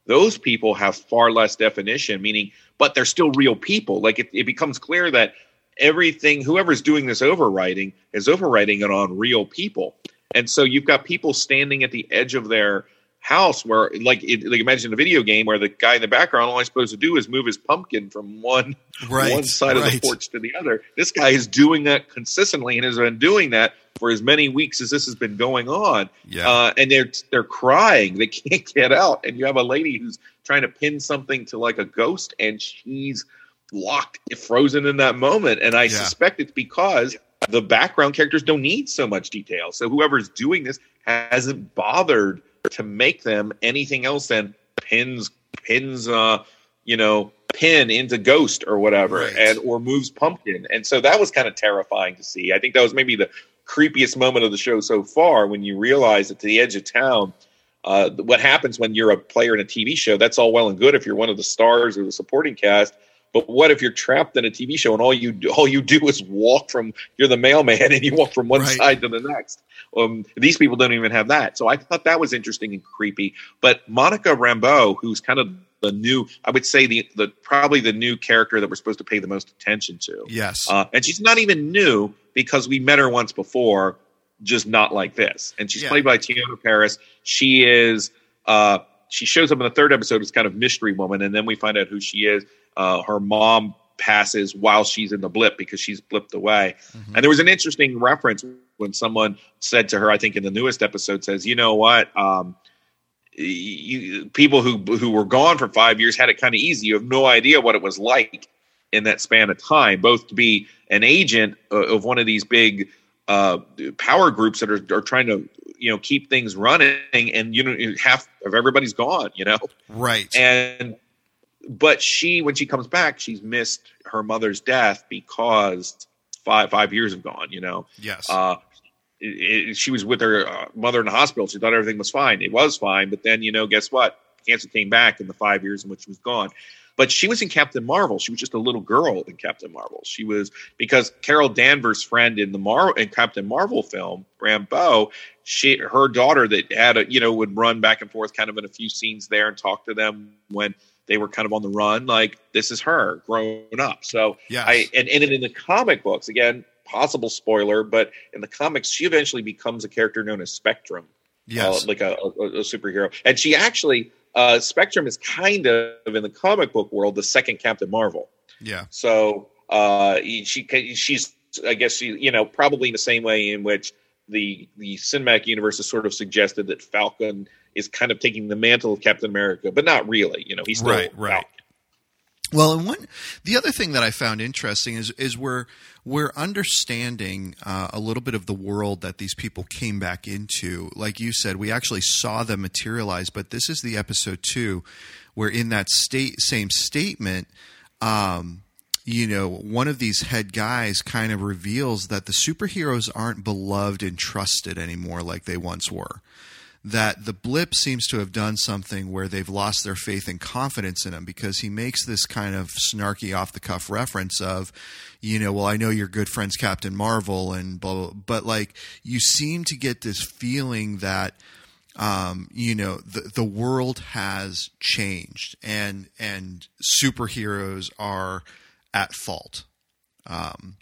those people have far less definition, meaning, but they're still real people. Like it, it becomes clear that everything, whoever's doing this overwriting is overwriting it on real people. And so you've got people standing at the edge of their house where like it, like imagine a video game where the guy in the background all he's supposed to do is move his pumpkin from one right, one side right. of the porch to the other this guy is doing that consistently and has been doing that for as many weeks as this has been going on yeah. Uh, and they're they're crying they (laughs) can't get out and you have a lady who's trying to pin something to like a ghost and she's locked frozen in that moment and i yeah. suspect it's because the background characters don't need so much detail. So whoever's doing this hasn't bothered to make them anything else than pins pins uh you know pin into ghost or whatever right. and or moves pumpkin and so that was kind of terrifying to see i think that was maybe the creepiest moment of the show so far when you realize that to the edge of town uh, what happens when you're a player in a tv show that's all well and good if you're one of the stars or the supporting cast but what if you're trapped in a TV show and all you do, all you do is walk from you're the mailman (laughs) and you walk from one right. side to the next? Um, these people don't even have that. So I thought that was interesting and creepy. But Monica Rambeau, who's kind of the new, I would say the the probably the new character that we're supposed to pay the most attention to. Yes, uh, and she's not even new because we met her once before, just not like this. And she's yeah. played by Teyonah Parris She is. Uh, she shows up in the third episode as kind of mystery woman, and then we find out who she is. Uh, her mom passes while she's in the blip because she's blipped away. Mm-hmm. And there was an interesting reference when someone said to her, I think in the newest episode, says, "You know what? Um, you, people who who were gone for five years had it kind of easy. You have no idea what it was like in that span of time, both to be an agent of one of these big." Uh, power groups that are, are trying to you know keep things running and you know half of everybody's gone you know right and but she when she comes back she's missed her mother's death because five five years have gone you know? Yes. Uh it, it, she was with her uh, mother in the hospital. She thought everything was fine. It was fine but then you know guess what? Cancer came back in the five years in which she was gone. But she was in Captain Marvel. She was just a little girl in Captain Marvel. She was because Carol Danvers' friend in the Mar in Captain Marvel film, Rambeau, she her daughter that had a you know would run back and forth kind of in a few scenes there and talk to them when they were kind of on the run. Like this is her grown up. So yeah, I and, and in the comic books again, possible spoiler, but in the comics, she eventually becomes a character known as Spectrum. Yes, uh, like a, a, a, superhero, and she actually uh, Spectrum is kind of in the comic book world the second Captain Marvel. Yeah. So uh, she she's I guess she you know probably in the same way in which the the cinematic universe has sort of suggested that Falcon is kind of taking the mantle of Captain America, but not really. You know, he's still right, right. Falcon. Well, and one the other thing that I found interesting is is we're we're understanding uh, a little bit of the world that these people came back into. Like you said, we actually saw them materialize, but this is the episode two, where in that state same statement, um, you know, one of these head guys kind of reveals that the superheroes aren't beloved and trusted anymore like they once were. That the blip seems to have done something where they've lost their faith and confidence in him because he makes this kind of snarky off the cuff reference of you know well i know your good friends captain marvel and blah, blah, blah. But like you seem to get this feeling that um, you know the the world has changed and and superheroes are at fault um,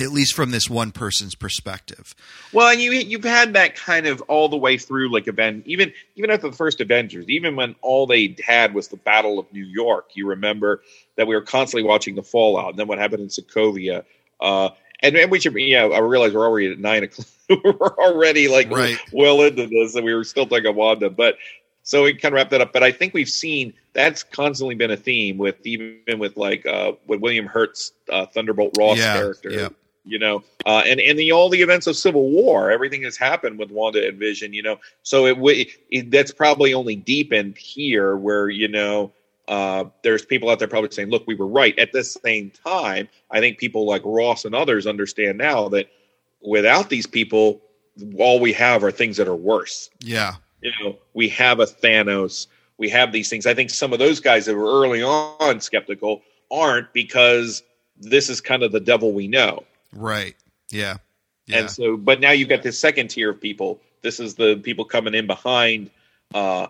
at least from this one person's perspective. Well, and you you've had that kind of all the way through, like event even even after the first Avengers, even when all they had was the Battle of New York. You remember that we were constantly watching the fallout, and then what happened in Sokovia. Uh, and, and we should, yeah, I realize we're already at nine o'clock. (laughs) we're already like Right. well into this, and we were still talking Wanda, but so we kind of wrap that up. But I think we've seen that's constantly been a theme with even with like uh, with William Hurt's uh, Thunderbolt Ross Yeah, character yeah. you know, uh, and and the all the events of Civil War, everything that's happened with Wanda and Vision, you know, so it, w- it that's probably only deepened here, where you know, uh, there's people out there probably saying, "Look, we were right." At the same time, I think people like Ross and others understand now that without these people, all we have are things that are worse. Yeah. You know, we have a Thanos, we have these things. I think some of those guys that were early on skeptical aren't because this is kind of the devil we know. Right. Yeah. Yeah. And so, but now you've got this second tier of people. This is the people coming in behind uh,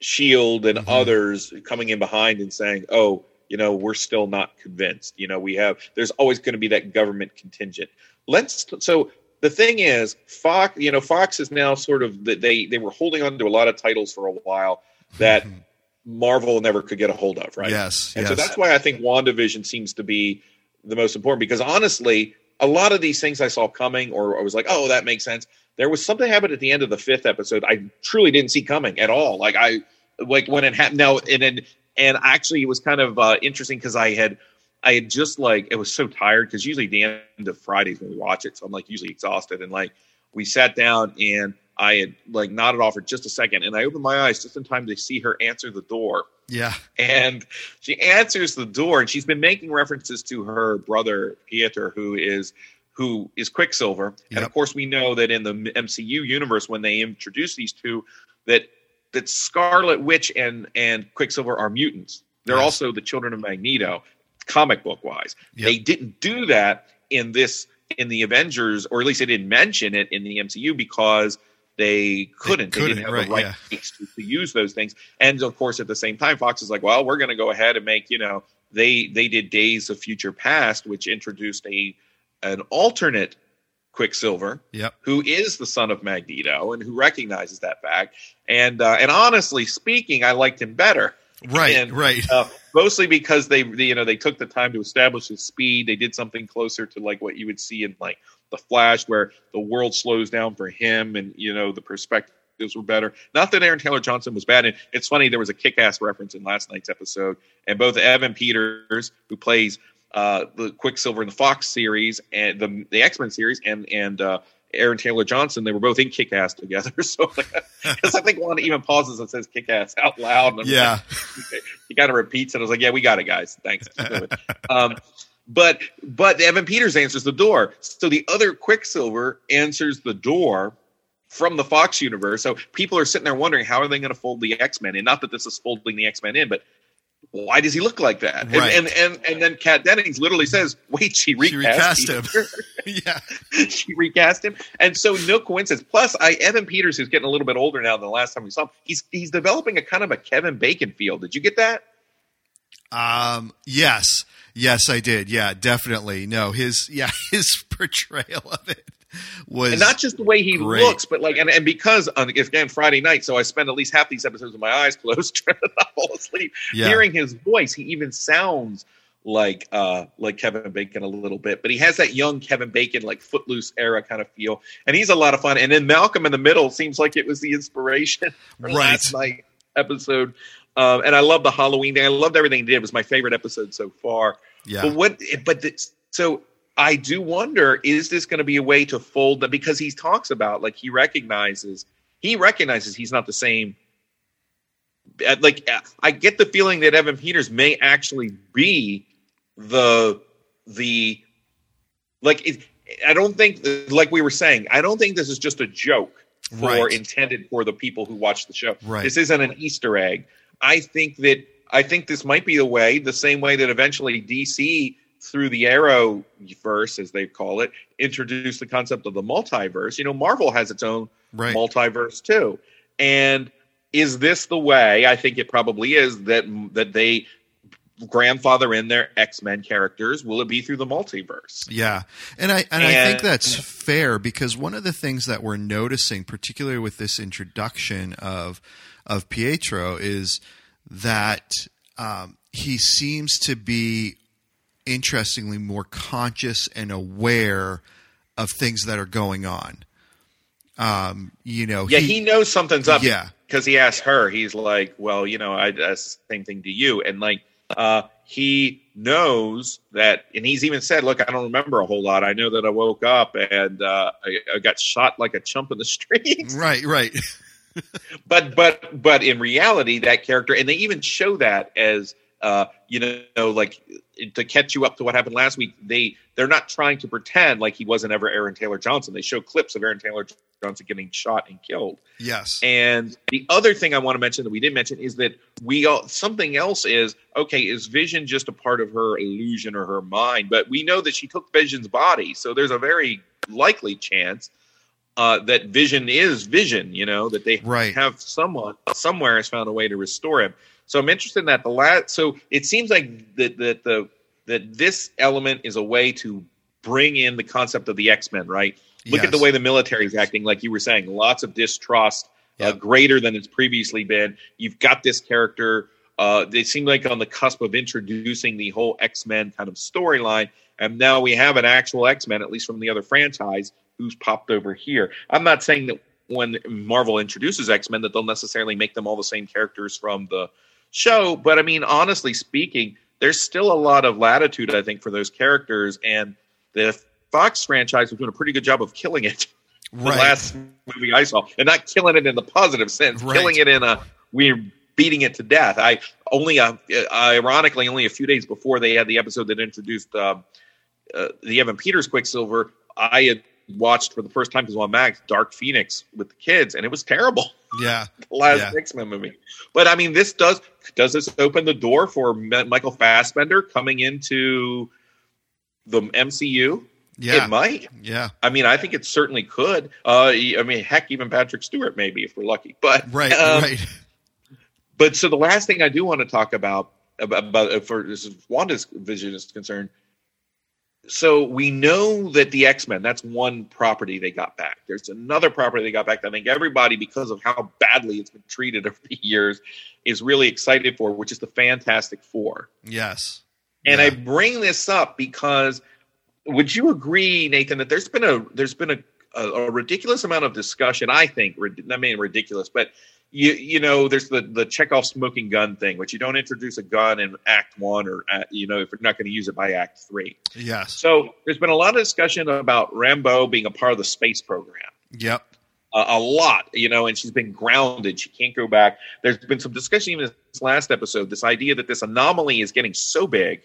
Shield and Mhm. others coming in behind and saying, "Oh, you know, we're still not convinced." You know, we have. There's always going to be that government contingent. Let's. So the thing is, Fox. You know, Fox is now sort of they they were holding on to a lot of titles for a while that (laughs) Marvel never could get a hold of, right? Yes. And yes. so that's why I think WandaVision seems to be the most important because honestly, a lot of these things I saw coming or I was like, oh, that makes sense. There was something happened at the end of the fifth episode I truly didn't see coming at all. Like I like when it happened now and then and actually it was kind of uh, interesting because I had I had just like it was so tired because usually the end of Fridays when we watch it, so I'm like usually exhausted and like we sat down and I had like nodded off for just a second and I opened my eyes just in time to see her answer the door. Yeah. and she answers the door and she's been making references to her brother Pietro who is who is Quicksilver. And of course we know that in the MCU universe when they introduce these two that that Scarlet Witch and and Quicksilver are mutants. They're Yes. also the children of Magneto comic book wise Yep. they didn't do that in this in the Avengers or at least they didn't mention it in the MCU because they couldn't they, couldn't, they didn't have right, the right yeah. to, to use those things and of course, at the same time, Fox is like, well, we're going to go ahead and make, you know, they they did Days of Future Past, which introduced a an alternate Quicksilver Yep. who is the son of Magneto and who recognizes that fact. And uh, and honestly speaking, I liked him better, Right. And- right. uh, mostly because they, they you know they took the time to establish his speed. They did something closer to like what you would see in like the Flash, where the world slows down for him, and you know the perspectives were better. Not that Aaron Taylor Johnson was bad. And it's funny there was a kick-ass reference in last night's episode, and both Evan Peters, who plays uh, the Quicksilver in the Fox series and the the X Men series, and and uh, Aaron Taylor Johnson, they were both in Kick-Ass together. (laughs) So because (laughs) I think one even pauses and says Kick-Ass out loud. Yeah. he kind of repeats it. I was like, "Yeah, we got it, guys. Thanks." (laughs) um, but but Evan Peters answers the door. So the other Quicksilver answers the door from the Fox universe. So people are sitting there wondering how are they going to fold the X Men in? Not that this is folding the X Men in, but why does he look like that? And- Right. And, and and then Kat Dennings literally says, "Wait, she recast, She recast Peter." (laughs) (laughs) yeah. she recast him, and so no coincidence. Plus, I Evan Peters, who's getting a little bit older now than the last time we saw him, he's he's developing a kind of a Kevin Bacon feel. Did you get that? Um, yes, yes, I did. Yeah, definitely. No, his yeah (laughs) his portrayal of it (laughs) was and not just the way he great. looks, but like, and, and because uh, again Friday night, so I spend at least half these episodes with my eyes (laughs) closed, trying to not fall asleep. yeah, Hearing his voice, he even sounds like uh like Kevin Bacon a little bit, but he has that young Kevin Bacon like footloose era kind of feel, and he's a lot of fun. And then Malcolm in the Middle seems like it was the inspiration (laughs) for Right. last night episode. Um, and I love the Halloween thing. I loved everything he did. It was my favorite episode so far. Yeah. But what? But this, so I do wonder: is this going to be a way to fold that? Because he talks about like he recognizes he recognizes he's not the same. Like I get the feeling that Evan Peters may actually be the the like. It, I don't think like we were saying. I don't think this is just a joke for Right. intended for the people who watch the show. Right. This isn't an Easter egg. I think that I think this might be the way, the same way that eventually DC through the Arrow verse, as they call it, introduced the concept of the multiverse. You know, Marvel has its own Right. multiverse too. And is this the way? I think it probably is that that they grandfather in their X Men characters. Will it be through the multiverse? Yeah, and I and, I think that's fair because one of the things that we're noticing, particularly with this introduction of of Pietro, is that um, he seems to be interestingly more conscious and aware of things that are going on. Um, you know, Yeah, he, knows something's up. Yeah. because he asked her. He's like, "Well, you know, I the same thing to you," and like, uh, he knows that, and he's even said, "Look, I don't remember a whole lot. I know that I woke up and uh, I, I got shot like a chump in the (laughs) street." right, right, but but but in reality, that character, and they even show that as uh, you know, like to catch you up to what happened last week. They they're not trying to pretend like he wasn't ever Aaron Taylor Johnson. They show clips of Aaron Taylor Johnson getting shot and killed. yes, And the other thing I want to mention that we didn't mention is that we all, something else is okay. Is Vision just a part of her illusion or her mind? But we know that she took Vision's body, so there's a very likely chance uh, that Vision is Vision. You know that they Right. have someone somewhere has found a way to restore him. So I'm interested in that. The last, so it seems like that that the that this element is a way to bring in the concept of the X Men, right? Look at the way the military is acting, like you were saying, lots of distrust, uh, greater than it's previously been. You've got this character. Uh, they seem like on the cusp of introducing the whole X Men kind of storyline, and now we have an actual X Men, at least from the other franchise, who's popped over here. I'm not saying that when Marvel introduces X Men that they'll necessarily make them all the same characters from the show, but I mean, honestly speaking, there's still a lot of latitude, I think, for those characters, and the Fox franchise was doing a pretty good job of killing it. (laughs) The last movie I saw, and not killing it in the positive sense, Right. killing it in a we're beating it to death. I only, uh, ironically, only a few days before they had the episode that introduced um, uh, the Evan Peters Quicksilver, I had watched for the first time because on Max Dark Phoenix with the kids, and it was terrible. yeah, (laughs) The last Yeah. X Men movie, but I mean, this does does this open the door for Michael Fassbender coming into the MCU? yeah, It might. yeah, I mean, I think it certainly could. Uh, I mean, heck, even Patrick Stewart maybe if we're lucky. But right, um, right. But so the last thing I do want to talk about about, about for as Wanda's vision is concerned. So we know that the X Men, that's one property they got back. There's another property they got back that I think everybody, because of how badly it's been treated (laughs) over the years, is really excited for, which is the Fantastic Four. Yes, And Yeah. I bring this up because would you agree, Nathan, that there's been a there's been a, a, a ridiculous amount of discussion? I think I mean ridiculous, but you you know there's the the Chekhov smoking gun thing, which you don't introduce a gun in Act One or uh, you know if you're not going to use it by Act Three. yes, So there's been a lot of discussion about Rambeau being a part of the space program yep, a, a lot, you know, and she's been grounded. She can't go back. There's been some discussion even in this last episode, this idea that this anomaly is getting so big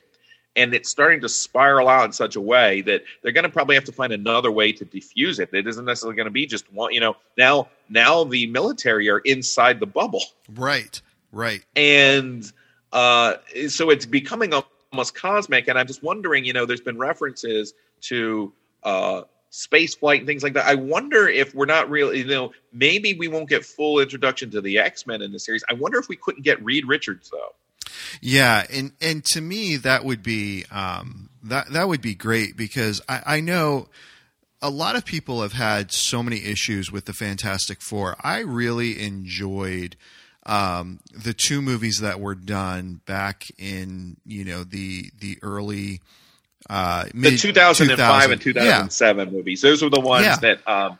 and it's starting to spiral out in such a way that they're going to probably have to find another way to defuse it. It isn't necessarily going to be just one, you know, now, now the military are inside the bubble right, right. and uh, so it's becoming almost cosmic. And I'm just wondering, you know, there's been references to uh, space flight and things like that. I wonder if we're not really, you know, maybe we won't get full introduction to the X Men in the series. I wonder if we couldn't get Reed Richards though. Yeah, and and to me that would be um, that that would be great because I, I know a lot of people have had so many issues with the Fantastic Four. I really enjoyed um, the two movies that were done back in you know the the early uh, the mid 2005 2000 and 2007 movies. Those were the ones Yeah. that, um,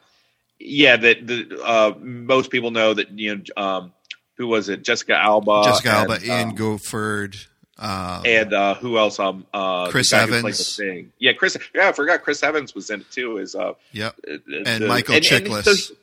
yeah, that the, uh, most people know that you know. Um, who was it? Jessica Alba. Jessica Alba, and, Ian um, Gruffudd, um, and uh, who else? Um, uh, Chris guy who played Evans. Yeah, Chris. Yeah, I forgot Chris Evans was in it too. Is uh, yep, uh, and the- Michael Chiklis. so-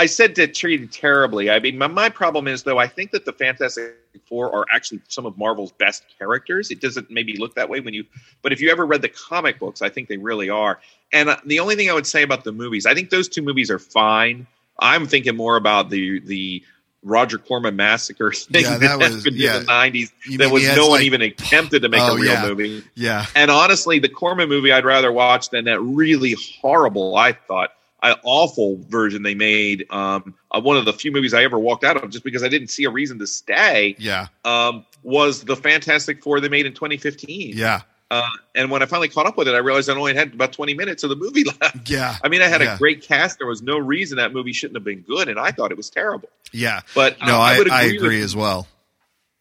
I said to treated terribly. I mean, my, my problem is though. I think that the Fantastic Four are actually some of Marvel's best characters. It doesn't maybe look that way when you, but if you ever read the comic books, I think they really are. And uh, the only thing I would say about the movies, I think those two movies are fine. I'm thinking more about the the Roger Corman massacre (laughs) thing Yeah, that, that was- happened yeah. in the '90s. You That was no one like- even attempted to make Oh, a real yeah. movie. yeah, And honestly, the Corman movie I'd rather watch than that really horrible, I thought, uh, awful version they made. Um, one of the few movies I ever walked out of just because I didn't see a reason to stay. yeah, Um, was the Fantastic Four they made in 2015. yeah, Uh, and when I finally caught up with it, I realized I only had about 20 minutes of the movie (laughs) left. yeah, I mean, I had Yeah. a great cast. There was no reason that movie shouldn't have been good, and I thought it was terrible. yeah. But No, I, would I agree, agree with, as well.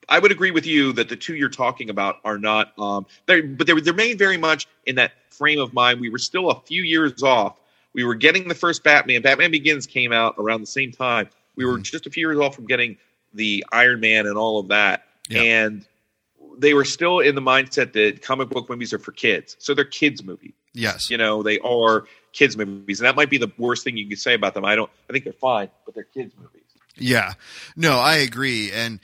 I would agree with you that the two you're talking about are not. Um, they're, but they they remain very much in that frame of mind. We were still a few years off. We were getting the first Batman. Batman Begins came out around the same time. We were Mhm. just a few years off from getting the Iron Man and all of that, Yeah. and they were still in the mindset that comic book movies are for kids. So they're kids movies. Yes, You know, they are kids movies, and that might be the worst thing you could say about them. I don't. I think they're fine, but they're kids movies. Yeah, no, I agree, and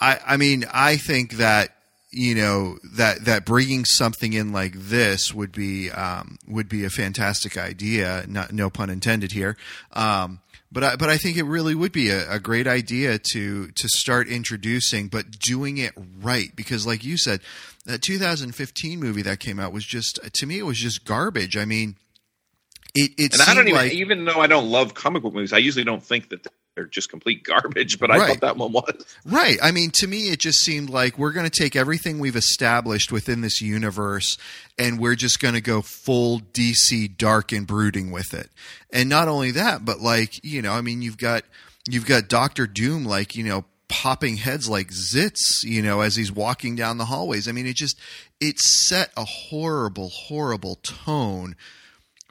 I, I mean, I think that you know that that bringing something in like this would be um, would be a fantastic idea. Not, no pun intended here. Um, but I, but I think it really would be a, a great idea to to start introducing, but doing it right because, like you said, that 2015 movie that came out was just to me it was just garbage. I mean, it it And I don't even, like even though I don't love comic book movies, I usually don't think that they're just complete garbage. But I Right. thought that one was. Right. I mean, to me, it just seemed like we're going to take everything we've established within this universe and we're just going to go full DC dark and brooding with it. And not only that, but like, you know, I mean, you've got, you've got Doctor Doom, like, you know, popping heads like zits, you know, as he's walking down the hallways. I mean, it just, it set a horrible, horrible tone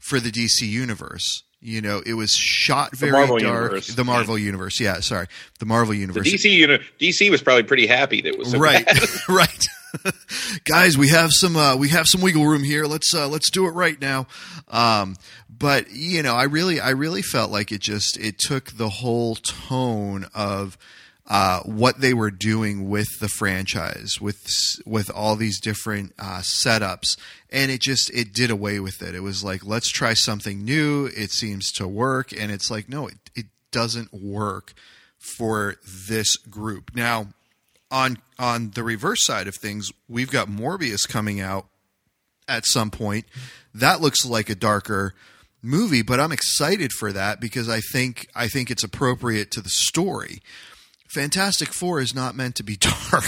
for the DC universe. You know, it was shot very Marvel dark. universe. The Marvel universe, yeah. Sorry, the Marvel The universe. DC, you know, DC was probably pretty happy that it was so right (laughs) (laughs) right (laughs) guys we have some uh, we have some wiggle room here let's uh, let's do it right now um, but you know i really i really felt like it just it took the whole tone of uh, what they were doing with the franchise with with all these different uh, setups. And it just it did away with it. It was like let's try something new. It seems to work. And it's like no it, it doesn't work for this group. Now on on the reverse side of things, we've got Morbius coming out at some point. That looks like a darker movie, but I'm excited for that because I think I think it's appropriate to the story. Fantastic Four is not meant to be (laughs) dark.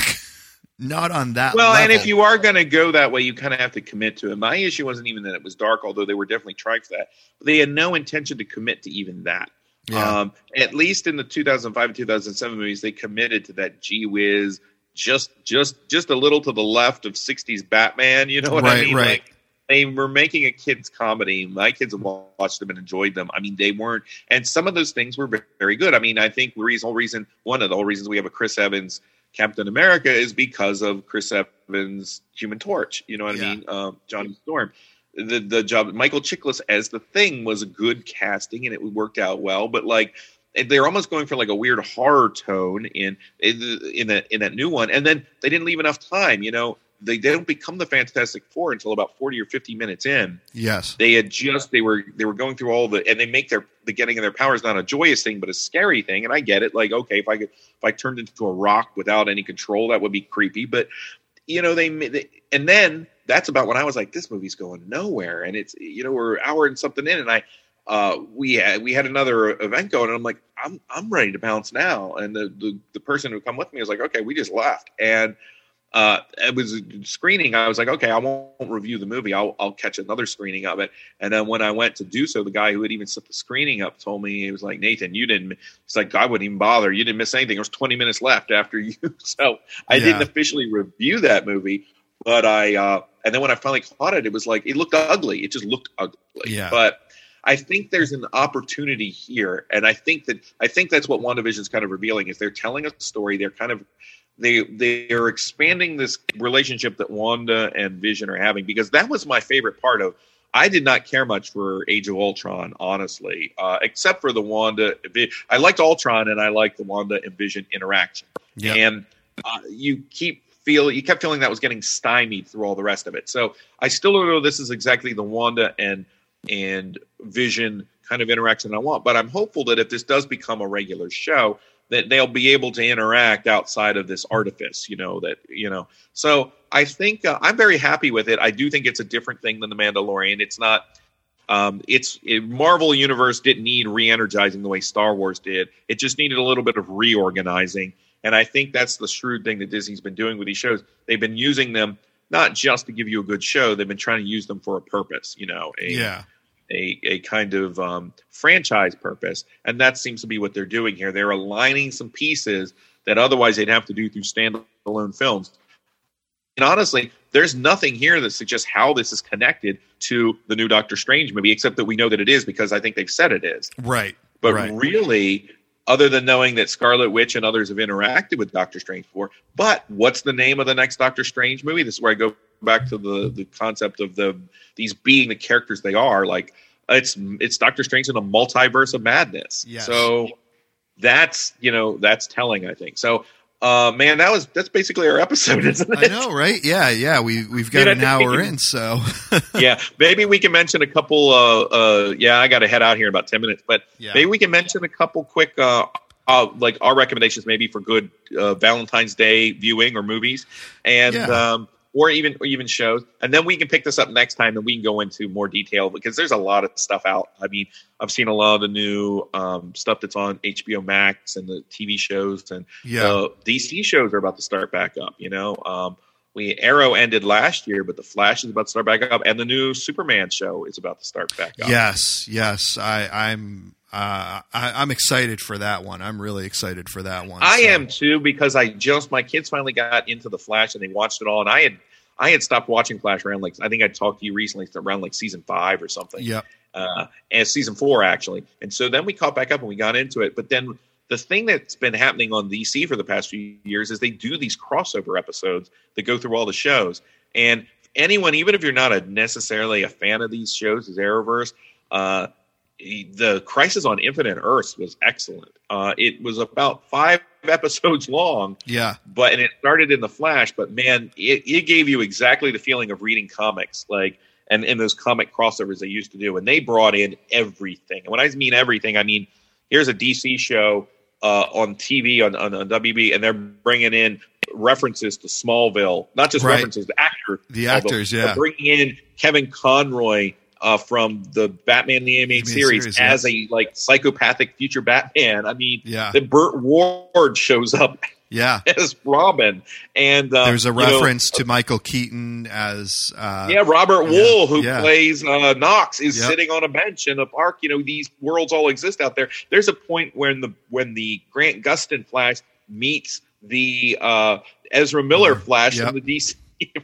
not on that Well, and if you are going to go that way, you kind of have to commit to it. My issue wasn't even that it was dark, although they were definitely trying for that. But they had no intention to commit to even that. Yeah. Um, at least in the 2005 and 2007 movies, they committed to that gee whiz, just just just a little to the left of 60s Batman. You know what I Right, mean? right. Like, they were making a kids comedy. My kids have watched them and enjoyed them. I mean, they weren't, and some of those things were very good. I mean, I think the reason, whole reason, one of the whole reasons we have a Chris Evans Captain America is because of Chris Evans Human Torch. You know what Yeah. I mean? Um, Johnny Storm. The the job Michael Chiklis as the thing was a good casting and it worked out well, but like they're almost going for like a weird horror tone in in in that in that new one, and then they didn't leave enough time. You know, they, they don't become the Fantastic Four until about forty or fifty minutes in. yes. They had just they were they were going through all the and they make their the getting of their powers not a joyous thing but a scary thing. And I get it. Like okay, if I could if I turned into a rock without any control, that would be creepy. But you know they, they and then that's about when I was like, this movie's going nowhere, and it's you know we're an hour and something in, and I uh, we had we had another event going, and I'm like, I'm I'm ready to bounce now. And the the, the person who come with me was like, okay, we just left, and uh, it was a screening. I was like, okay, I won't review the movie. I'll, I'll catch another screening of it. And then when I went to do so, the guy who had even set the screening up told me he was like, Nathan, you didn't. He's like, I wouldn't even bother. You didn't miss anything. There was 20 minutes left after you. (laughs) So I Yeah. didn't officially review that movie, but I. Uh, and then when I finally caught it, it was like it looked ugly. It just looked ugly. Yeah. But I think there's an opportunity here, and I think that I think that's what WandaVision is kind of revealing is they're telling a story. They're kind of they they are expanding this relationship that Wanda and Vision are having because that was my favorite part of. I did not care much for Age of Ultron, honestly, uh, except for the Wanda. I liked Ultron and I liked the Wanda and Vision interaction Yeah. and uh, you keep feel you kept feeling that was getting stymied through all the rest of it. So I still don't know this is exactly the Wanda and and Vision kind of interaction I want, but I'm hopeful that if this does become a regular show, that they'll be able to interact outside of this artifice. You know that you know. So I think uh, I'm very happy with it. I do think it's a different thing than the Mandalorian. It's not. Um, it's it, Marvel Universe didn't need re-energizing the way Star Wars did. It just needed a little bit of reorganizing, and I think that's the shrewd thing that Disney's been doing with these shows. They've been using them not just to give you a good show; they've been trying to use them for a purpose. You know, a, Yeah. A, a kind of um, franchise purpose. And that seems to be what they're doing here. They're aligning some pieces that otherwise they'd have to do through standalone films. And honestly, there's nothing here that suggests how this is connected to the new Doctor Strange movie, except that we know that it is because I think they've said it is. Right. But Right. really, other than knowing that Scarlet Witch and others have interacted with Doctor Strange before, but what's the name of the next Doctor Strange movie? This is where I go back to the the concept of the these being the characters they are. Like it's it's Doctor Strange in a multiverse of madness. Yes. So that's you know that's telling. I think so. Uh, man, that was that's basically our episode, (laughs) isn't it? I know, right? Yeah, yeah. We we've got an hour in, so (laughs) yeah, maybe we can mention a couple. Uh, uh, yeah, I got to head out here in about ten minutes, but yeah. maybe we can mention a couple quick, uh, uh, like our recommendations, maybe for good uh, Valentine's Day viewing or movies, and Yeah. um, or even or even shows, and then we can pick this up next time and we can go into more detail because there's a lot of stuff out. I mean, I've seen a lot of the new um, stuff that's on HBO Max and the TV shows, and yeah. the DC shows are about to start back up. You know, um, we Arrow ended last year, but the Flash is about to start back up, and the new Superman show is about to start back up. Yes, yes. I, I'm uh, I, I'm excited for that one. I'm really excited for that one. I so- am too because I just my kids finally got into the Flash and they watched it all, and I had I had stopped watching Flash around like I think I talked to you recently around like season five or something. Yeah. uh, and season four actually. And so then we caught back up and we got into it. But then the thing that's been happening on DC for the past few years is they do these crossover episodes that go through all the shows. And anyone, even if you're not a necessarily a fan of these shows, is Arrowverse, uh, the Crisis on Infinite Earths was excellent. Uh, it was about five (laughs) episodes long, Yeah. but and it started in the flash but man it, it gave you exactly the feeling of reading comics like and in those comic crossovers they used to do and they brought in everything and when i mean everything i mean here's a dc show uh, on tv on, on, on wb and they're bringing in references to smallville not just Right. references the actor The actors, They're yeah. bringing in kevin conroy uh, from the Batman the animated series, series, as yes. a like psychopathic future Batman. I mean, Yeah. then Burt Ward shows up (laughs) Yeah. as Robin, and uh, There's a you know, reference to Michael Keaton as uh, yeah, Robert yeah, Wuhl, who yeah. plays uh, Knox, is Yep. sitting on a bench in a park. You know, these worlds all exist out there. There's a point when the when the Grant Gustin Flash meets the uh, Ezra Miller Mhm. Flash Yep. (laughs) from the DC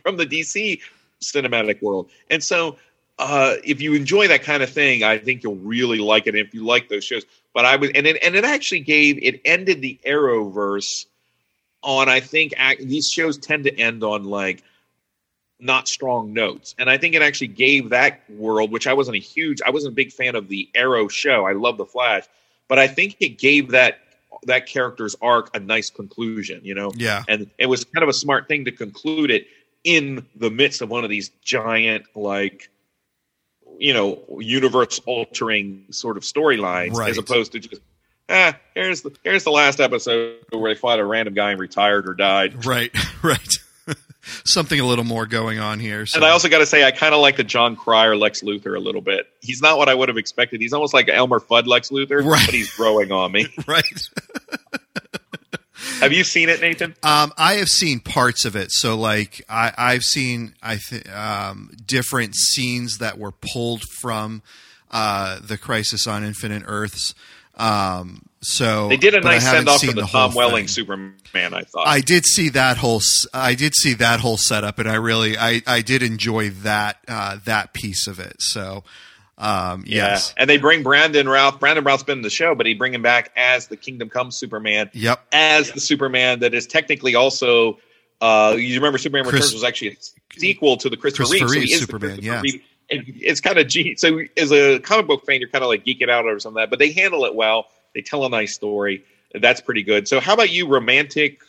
from the DC cinematic world, and so. Uh, if you enjoy that kind of thing, I think you'll really like it. If you like those shows, but I was, and it, and it actually gave it ended the Arrowverse on. I think act, these shows tend to end on like not strong notes. And I think it actually gave that world, which I wasn't a huge, I wasn't a big fan of the Arrow show. I love the Flash, but I think it gave that that character's arc a nice conclusion, you know. Yeah. And it was kind of a smart thing to conclude it in the midst of one of these giant, like, you know, universe altering sort of storylines, Right. as opposed to just. Ah, here's the here's the last episode where they fought a random guy and retired or died. Right. (laughs) Right. (laughs) Something a little more going on here. So. And I also got to say, I kind of like the Jon Cryer Lex Luthor a little bit. He's not what I would have expected. He's almost like Elmer Fudd Lex Luthor, Right. but he's growing on me. (laughs) right. Have you seen it, Nathan? Um, I have seen parts of it. So, like, I, I've seen I th- um, different scenes that were pulled from uh, the Crisis on Infinite Earths. Um, so They did a nice send off for the, whole Tom Welling thing. Superman. I thought. I did see that whole. I did see that whole setup, and I really, I, I did enjoy that uh, that piece of it. So, um, yeah, yes, and they bring Brandon Routh. Brandon Routh's been in the show, but he bring him back as the Kingdom Come Superman, yep, as the Superman that is technically also. Uh, you remember Superman Chris- Returns was actually a sequel to the Christopher, Christopher Reeve. Reeve the Superman, yeah. Reeve. It's kind of G. So as a comic book fan, you're kind of like geeking out over some of that, but they handle it well. They tell a nice story. That's pretty good. So how about you, romantic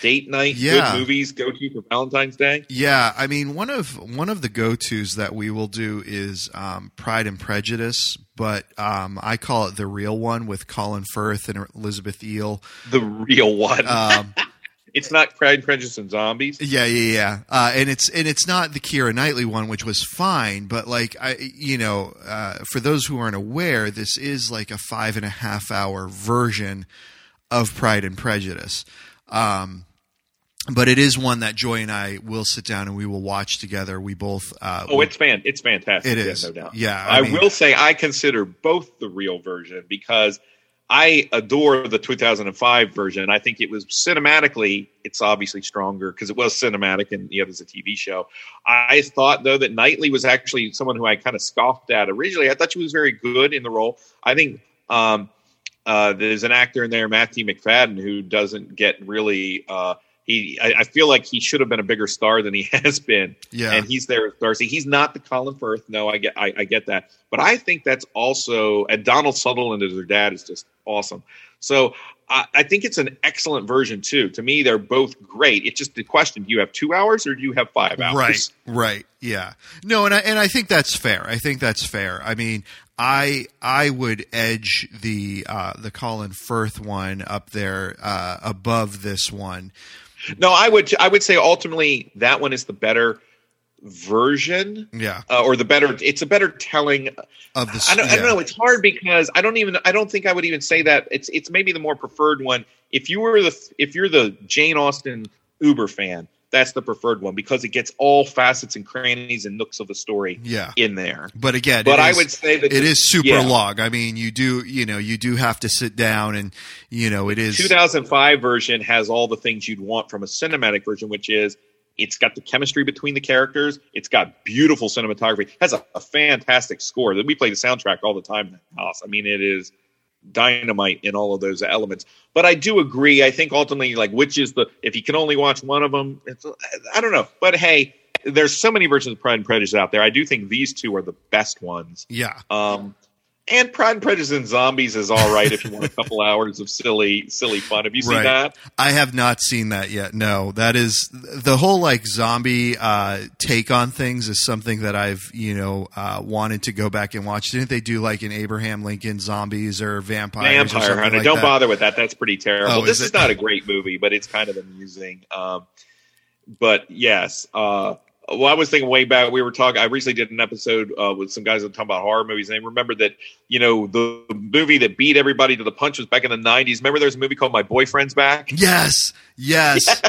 date night, Yeah. good movies, go to for Valentine's Day? yeah. I mean, one of one of the go tos that we will do is um, Pride and Prejudice, but um, I call it the real one with Colin Firth and Elizabeth Ehle. The real one. Um, (laughs) it's not Pride and Prejudice and Zombies. Yeah, yeah, yeah. Uh, and it's and it's not the Keira Knightley one, which was fine, but like I, you know, uh, for those who aren't aware, this is like a five and a half hour version of Pride and Prejudice. Um, but it is one that Joy and I will sit down and we will watch together. We both. Uh, Oh, it's fan. It's fantastic. It is, yeah, no doubt. Yeah, I, I mean- will say I consider both the real version because I adore the 2005 version. I think it was cinematically, it's obviously stronger because it was cinematic and the other's a TV show. I thought though that Knightley was actually someone who I kind of scoffed at originally. I thought she was very good in the role. I think um, uh, there's an actor in there, Matthew Macfadyen, who doesn't get really. Uh, he, I, I feel like he should have been a bigger star than he (laughs) has been yeah, and he's there as Darcy. He's not the Colin Firth. No, I get, I, I get that, but I think that's also and Donald Sutherland as their dad is just awesome. So I, I think it's an excellent version too. To me, they're both great. It's just the question: Do you have two hours or do you have five hours? Right, right, yeah. No, and I and I think that's fair. I think that's fair. I mean, I I would edge the uh, the Colin Firth one up there uh, above this one. No, I would. I would say ultimately that one is the better version. Yeah, Uh, or the better, it's a better telling of the. I don't, I don't know. It's hard because I don't even. I don't think I would even say that. It's it's maybe the more preferred one. If you were the if you're the Jane Austen Uber fan, that's the preferred one because it gets all facets and crannies and nooks of the story Yeah, in there. but again, But I is- would say that it is super yeah. long. I mean, you do you know you do have to sit down and you know it is 2005 version has all the things you'd want from a cinematic version, which is it's got the chemistry between the characters. It's got beautiful cinematography. It Has a, a fantastic score. That we play the soundtrack all the time in the house. I mean, it is dynamite in all of those elements. But I do agree. I think ultimately, like, which is the if you can only watch one of them, it's, I don't know. But hey, there's so many versions of Pride and Prejudice out there. I do think these two are the best ones. yeah Um, and Pride and Prejudice and Zombies is all right if you want a (laughs) couple hours of silly, silly fun. Have you seen Right. that? I have not seen that yet. No, that is the whole like zombie uh, take on things is something that I've you know uh, wanted to go back and watch. Didn't they do like an Abraham Lincoln zombies or vampires? Vampire something Hunter. like Don't that? bother with that. That's pretty terrible. Oh, this is is, not a great movie, but it's kind of amusing. Um, but yes, uh, well, I was thinking way back. We were talking. I recently did an episode uh, with some guys that talk about horror movies, and they remember that you know the movie that beat everybody to the punch was back in the '90s. Remember, there's a movie called My Boyfriend's Back. Yes, yes,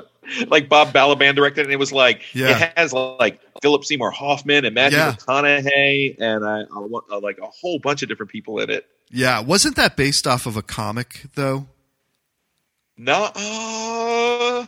(laughs) like Bob Balaban directed, and it was like Yeah. it has like Philip Seymour Hoffman and Matthew Yeah. McConaughey and I, I want uh, like a whole bunch of different people in it. yeah. Wasn't that based off of a comic though? No, uh,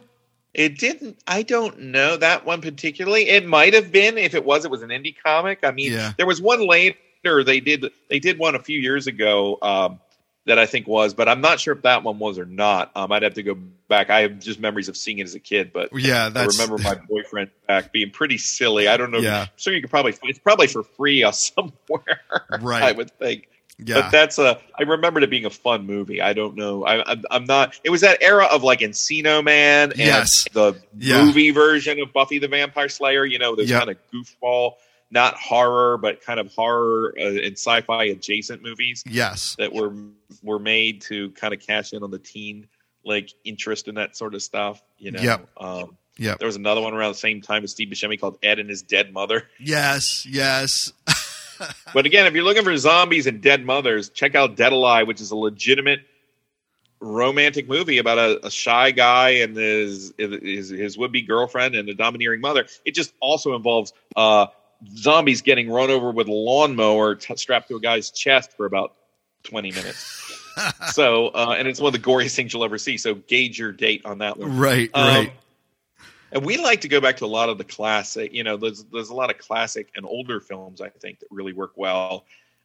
it didn't. I don't know that one particularly. It might have been. If it was, it was an indie comic. I mean, Yeah. there was one later. They did. They did one a few years ago. Um, that I think was, but I'm not sure if that one was or not. Um, I'd have to go back. I have just memories of seeing it as a kid, but Yeah, I remember my (laughs) boyfriend back being pretty silly. I don't know. Yeah. I'm sure you could probably. It's probably for free uh, (laughs) somewhere. Right. I would think. Yeah. But that's a. I remembered it being a fun movie. I don't know. I, I'm, I'm not. It was that era of like Encino Man and Yes. the Yeah. movie version of Buffy the Vampire Slayer. You know, those Yep. kind of goofball, not horror, but kind of horror uh, and sci-fi adjacent movies yes. that were were made to kind of cash in on the teen like interest in that sort of stuff. You know. Yep. Um, Yep. there was another one around the same time as Steve Buscemi called Ed and His Dead Mother. Yes. Yes. (laughs) (laughs) But again, if you're looking for zombies and dead mothers, check out Dead Alive, which is a legitimate romantic movie about a, a shy guy and his his, his would be girlfriend and a domineering mother. It just also involves uh, zombies getting run over with a lawnmower t- strapped to a guy's chest for about twenty minutes. (laughs) so, uh, and it's one of the goriest things you'll ever see. So, gauge your date on that one. Right, Um, right. And we like to go back to a lot of the classic. You know, there's there's a lot of classic and older films I think that really work well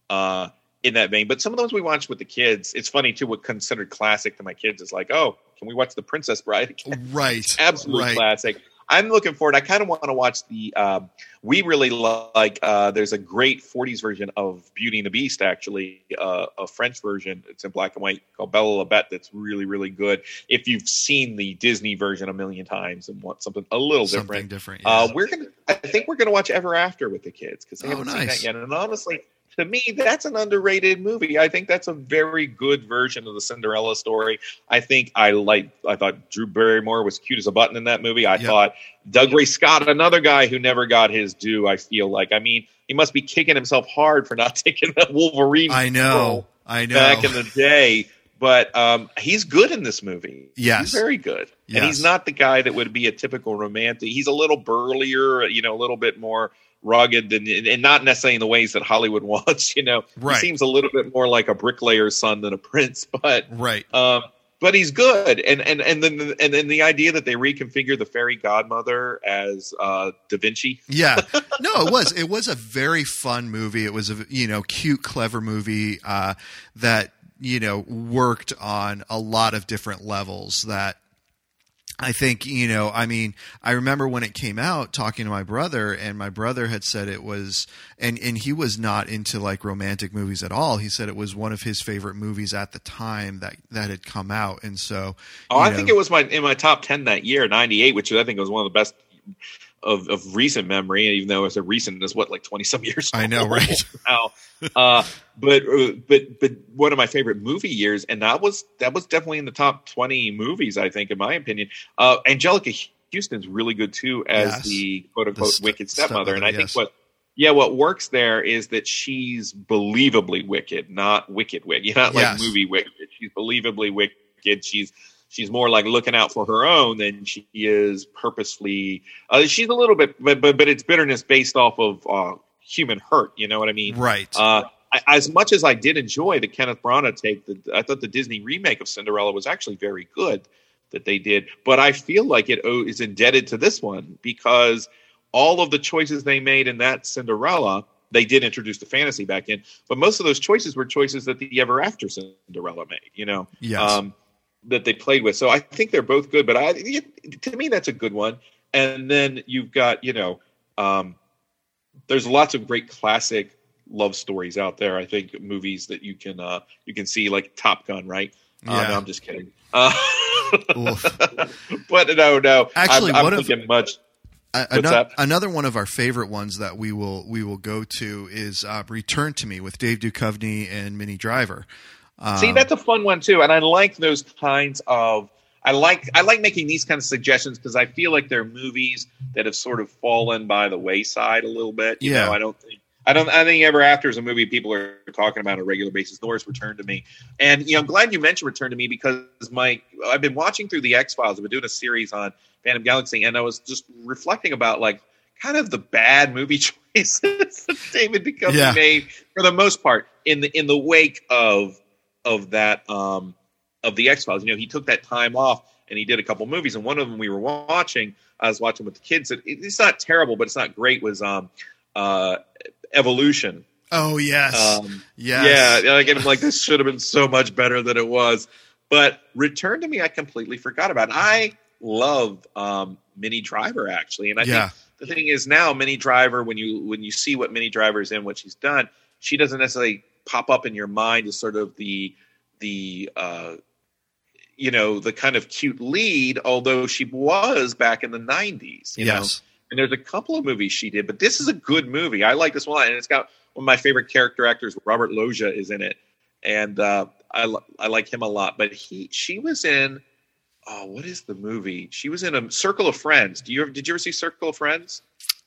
uh, in that vein. But some of those we watch with the kids. It's funny too. What considered classic to my kids is like, oh, can we watch The Princess Bride again? (laughs) Right. Absolute right. classic. I'm looking forward. I kind of want to watch the. Um, we really like. Uh, there's a great '40s version of Beauty and the Beast, actually, uh, a French version. It's in black and white called La Belle et la Bête. That's really, really good. If you've seen the Disney version a million times and want something a little Something different, different. uh, we're gonna. I think we're gonna watch Ever After with the kids because they Oh, haven't seen nice. that yet. And honestly, to me, that's an underrated movie. I think that's a very good version of the Cinderella story. I think I like. I thought Drew Barrymore was cute as a button in that movie. I Yep. thought Dougray Scott, another guy who never got his due. I feel like. I mean, he must be kicking himself hard for not (laughs) taking that Wolverine. I know. I know. Back in the day. But um, he's good in this movie. Yes. he's very good, and he's not the guy that would be a typical romantic. He's a little burlier, you know, a little bit more rugged, and, and not necessarily in the ways that Hollywood (laughs) wants. You know, Right. he seems a little bit more like a bricklayer's son than a prince, (laughs) but right. um, but he's good. And and and then the, and then the idea that they reconfigure the fairy godmother as uh, Da Vinci. Yeah. (laughs) No, it was. It was a very fun movie. It was a you know cute, clever movie uh, that you know worked on a lot of different levels. That I think you know. I mean, I remember when it came out, talking to my brother, and my brother had said it was, and and he was not into like romantic movies at all. He said it was one of his favorite movies at the time that that had come out, and so. Oh, I know, think it was my in my top ten that year, '98, which I think was one of the best of, of recent memory. Even though it's a recent, it's what like twenty some (laughs) years. I know, right? (laughs) Now, uh, but uh, but but one of my favorite movie years, and that was that was definitely in the top twenty movies. I think, in my opinion, uh, Anjelica Huston's really good too as Yes. the quote The unquote st- wicked stepmother, and I think what. Yeah, what works there is that she's believably wicked, not wicked wicked. Not like Yes. movie wicked. She's believably wicked. She's she's more like looking out for her own than she is purposely. Uh, she's a little bit, but but but it's bitterness based off of uh, human hurt. You know what I mean? right. Uh, I, as much as I did enjoy the Kenneth Branagh take, the, I thought the Disney remake of Cinderella was actually very good that they did. But I feel like it is indebted to this one because all of the choices they made in that Cinderella, they did introduce the fantasy back in, but most of those choices were choices that the Ever After Cinderella made. You know, yes. um, that they played with. So I think they're both good, but I to me that's a good one. And then you've got you know, um, there's lots of great classic love stories out there. I think movies that you can uh, you can see like Top Gun, right? Uh, Yeah. no, I'm just kidding. Uh, (laughs) but no, no. Actually, I'm, I'm one of- thinking much. A- What's ano- Another one of our favorite ones that we will we will go to is uh, "Return to Me" with Dave Duchovny and Minnie Driver. Um, See, that's a fun one too, and I like those kinds of. I like I like making these kind of suggestions because I feel like they're movies that have sort of fallen by the wayside a little bit. You Yeah. know, I don't think I don't I think Ever After is a movie people are talking about on a regular basis. Nor is Return to Me, and you know I'm glad you mentioned Return to Me because my I've been watching through the X Files. I've been doing a series on Phantom Galaxy, and I was just reflecting about like kind of the bad movie (laughs) choices that David Duchovny Yeah. made for the most part in the in the wake of of that um of the X Files. You know, he took that time off and he did a couple movies, and one of them we were watching. I was watching with the kids. It, it's not terrible, but it's not great. Was um uh Evolution. oh yes, Um, yes, Yeah, like I'm like this should have been so much better than it was. But Return to Me, I completely forgot about. I love um, Minnie Driver actually, and I yeah, think the thing is now Minnie Driver when you when you see what Minnie Driver is in, what she's done, she doesn't necessarily pop up in your mind is sort of the the uh, you know the kind of cute lead, although she was back in the '90s. You know? yes, And there's a couple of movies she did, but this is a good movie. I like this one, and it's got one of my favorite character actors, Robert Loggia, is in it, and uh, I I like him a lot. But he she was in oh what is the movie? She was in a Circle of Friends. Do you ever, did you ever see Circle of Friends?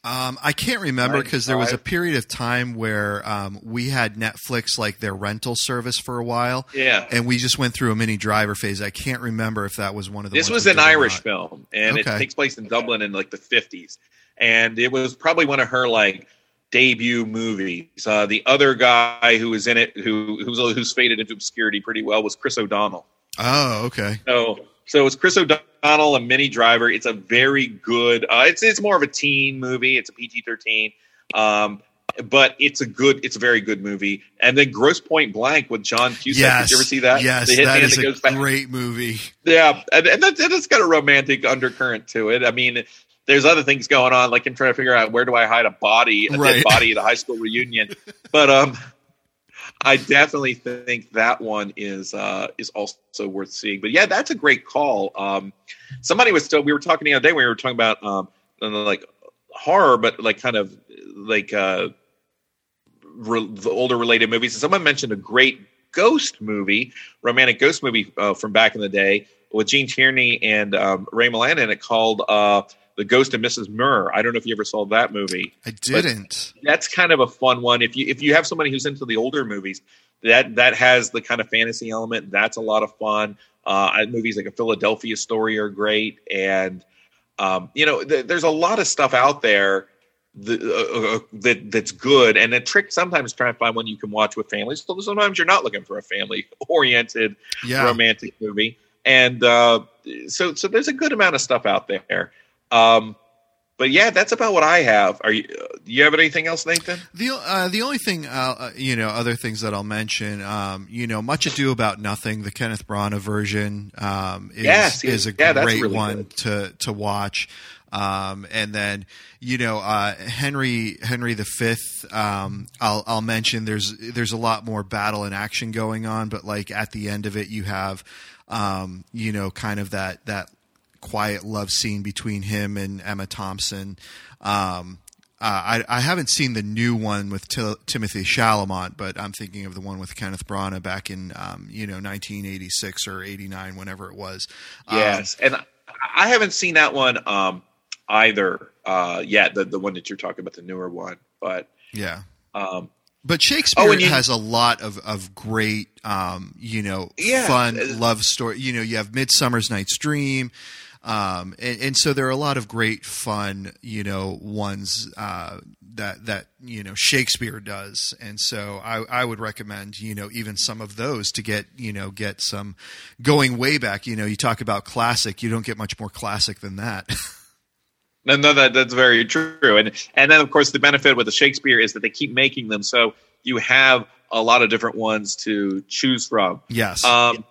Um, I can't remember because there was a period of time where um, we had Netflix like their rental service for a while, Yeah. and we just went through a Minnie Driver phase. I can't remember if that was one of the. This was an Irish film, and it takes place in Dublin in like the fifties, and it was probably one of her like debut movies. Uh, the other guy who was in it, who who's who's faded into obscurity pretty well, was Chris O'Donnell. Oh, okay. So so it's Chris O'Donnell, a Minnie Driver. It's a very good. Uh, it's it's more of a teen movie. It's a PG thirteen. Um, but it's a good, it's a very good movie. And then Grosse Pointe Blank with John Cusack. Yes. Did you ever see that? Yes, The that is a goes back- great movie. yeah, and, and that, that's got a romantic undercurrent to it. I mean, there's other things going on, like I'm trying to figure out where do I hide a body, a Right. dead body at a high school reunion. but um, I definitely think that one is uh, is also worth seeing. But yeah, that's a great call. Um, somebody was still we were talking the other day when we were talking about um, like horror, but like kind of like uh, re- the older related movies. And someone mentioned a great ghost movie, romantic ghost movie uh, from back in the day with Gene Tierney and um, Ray Milland in it called uh, The Ghost of Mrs. Muir. I don't know if you ever saw that movie. I didn't. That's kind of a fun one. If you if you have somebody who's into the older movies, that that has the kind of fantasy element. That's a lot of fun. Uh, movies like a Philadelphia Story are great, and um, you know, th- there's a lot of stuff out there that, uh, uh, that that's good. And the trick sometimes trying to find one you can watch with families. So sometimes you're not looking for a family (laughs) oriented yeah. romantic movie, and uh, so so there's a good amount of stuff out there. Um, but yeah, that's about what I have. Are you? Do you have anything else, Nathan? The uh, the only thing uh, uh, you know, other things that I'll mention, um, you know, much ado about nothing. The Kenneth Branagh version um, is Yes, is a yeah, great really one good. to to watch. Um, and then you know uh, Henry Henry the Fifth. Um, I'll I'll mention there's there's a lot more battle and action going on, but like at the end of it, you have um, you know kind of that that quiet love scene between him and Emma Thompson. Um, uh, I, I haven't seen the new one with Til- Timothy Chalamet, but I'm thinking of the one with Kenneth Branagh back in um, you know 1986 or 89, whenever it was. Um, Yes, and I- haven't seen that one um, either uh, yet. The the one that you're talking about, the newer one, but yeah. um, But Shakespeare Oh, you- has a lot of, of great, um, you know, Yeah. fun Uh, love story. You know, you have Midsummer's Night's Dream, um, and, and so there are a lot of great fun, you know, ones uh, that that you know Shakespeare does, and so I, I would recommend, you know, even some of those to get, you know, get some going way back. You know, you talk about classic, you don't get much more classic than that. (laughs) No, no, that that's very true. And and then of course the benefit with the Shakespeare is that they keep making them, so you have a lot of different ones to choose from. yes, Um,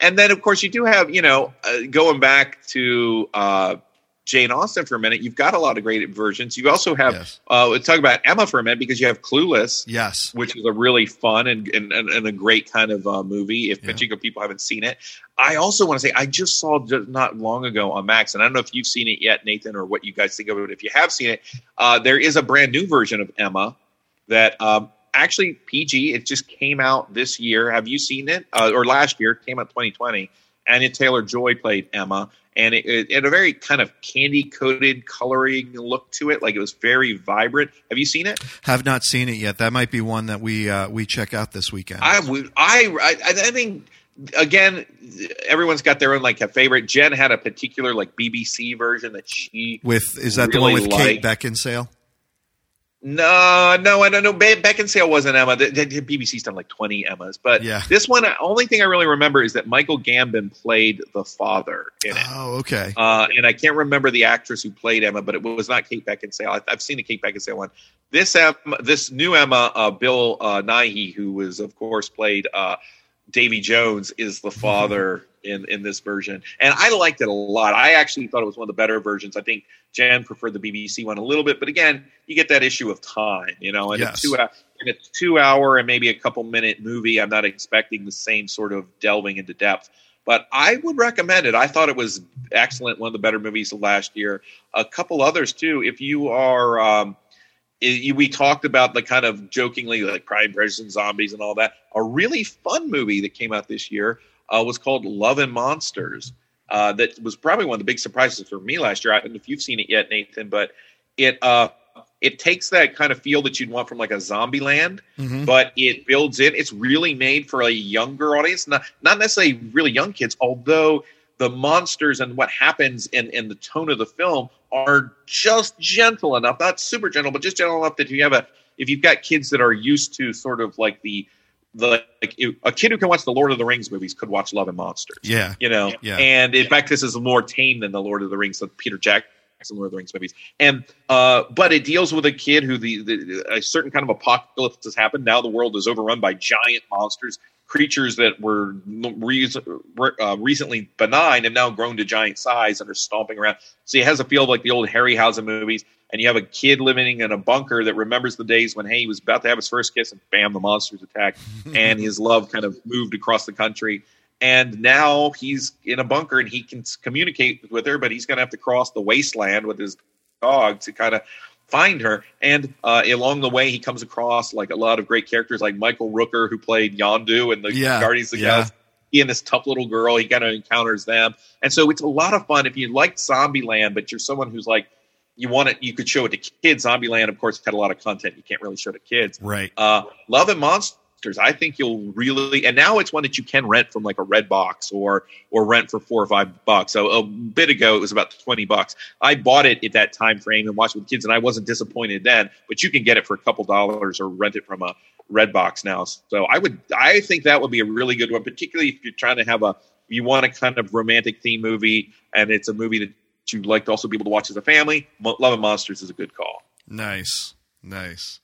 and then of course you do have you know uh, going back to uh, Jane Austen for a minute. You've got a lot of great versions. You also have yes, uh, let's talk about Emma for a minute because you have Clueless. yes, which is a really fun and, and, and and a great kind of uh, movie. If Yeah. Pachinko people haven't seen it, I also want to say I just saw just not long ago on Max, and I don't know if you've seen it yet, Nathan, or what you guys think of it. If you have seen it, uh, there is a brand new version of Emma that um, actually PG. It just came out this year. Have you seen it? Uh, or last year? It came out 2020. Anya Taylor Joy played Emma, and it, it had a very kind of candy coated coloring look to it. Like it was very vibrant. Have you seen it? have not seen it yet. That might be one that we uh, we check out this weekend. I would. I. I. I think again, everyone's got their own like a favorite. Jen had a particular like BBC version that she. with is that the one really with Kate Beckinsale? No, no, I don't know. Be- Beckinsale wasn't Emma. The, the, BBC's done like twenty Emmas, but Yeah. this one, uh, only thing I really remember is that Michael Gambon played the father in it. Oh, okay. Uh, and I can't remember the actress who played Emma, but it was not Kate Beckinsale. I, I've seen the Kate Beckinsale one. This Emma, this new Emma, uh, Bill uh, Nighy, who was of course played uh, Davy Jones, is the father in in this version, and I liked it a lot. I actually thought it was one of the better versions. I think Jan preferred the BBC one a little bit, but again, you get that issue of time, you know, and Yes. a two hour, in a two hour and maybe a couple minute movie. I'm not expecting the same sort of delving into depth but I would recommend it. I thought it was excellent, one of the better movies of last year. A couple others too. If you are, um, we talked about the kind of jokingly like Pride, Prejudice, and Zombies and all that. A really fun movie that came out this year uh, was called Love and Monsters. Uh, that was probably one of the big surprises for me last year. I don't know if you've seen it yet, Nathan, but it uh, it takes that kind of feel that you'd want from like a zombie land Mhm. but it builds in it's really made for a younger audience not not necessarily really young kids although the monsters and what happens in in the tone of the film are just gentle enough not super gentle but just gentle enough that you have a if you've got kids that are used to sort of like the the like a kid who can watch the lord of the rings movies could watch love and monsters Yeah. you know. Yeah. And in fact, this is more tame than the Lord of the Rings, the Peter Jackson Lord of the Rings movies. And uh, but it deals with a kid who the, the a certain kind of apocalypse has happened. Now the world is overrun by giant monsters, creatures that were re- uh, recently benign have now grown to giant size and are stomping around. So it has a feel like the old Harryhausen movies. And you have a kid living in a bunker that remembers the days when, hey, he was about to have his first kiss, and bam, the monsters attack, (laughs) and his love kind of moved across the country. And now he's in a bunker and he can communicate with her but he's going to have to cross the wasteland with his dog to kind of find her. And uh, along the way he comes across like a lot of great characters like michael rooker who played yondu and the Yeah, guardians of the yeah. galaxy. He and this tough little girl he kind of encounters them. And so it's a lot of fun if you like zombieland but you're someone who's like you want it you could show it to kids zombieland of course had a lot of content you can't really show to kids Right. uh, Love and Monsters. I think you'll really, and now it's one that you can rent from like a Red Box or or rent for four or five bucks. So a bit ago, it was about twenty bucks. I bought it at that time frame and watched it with kids, and I wasn't disappointed then. But you can get it for a couple dollars or rent it from a Red Box now. So I would, I think that would be a really good one, particularly if you're trying to have a, you want a kind of romantic theme movie, and it's a movie that you'd like to also be able to watch as a family. Love and Monsters is a good call. Nice, nice.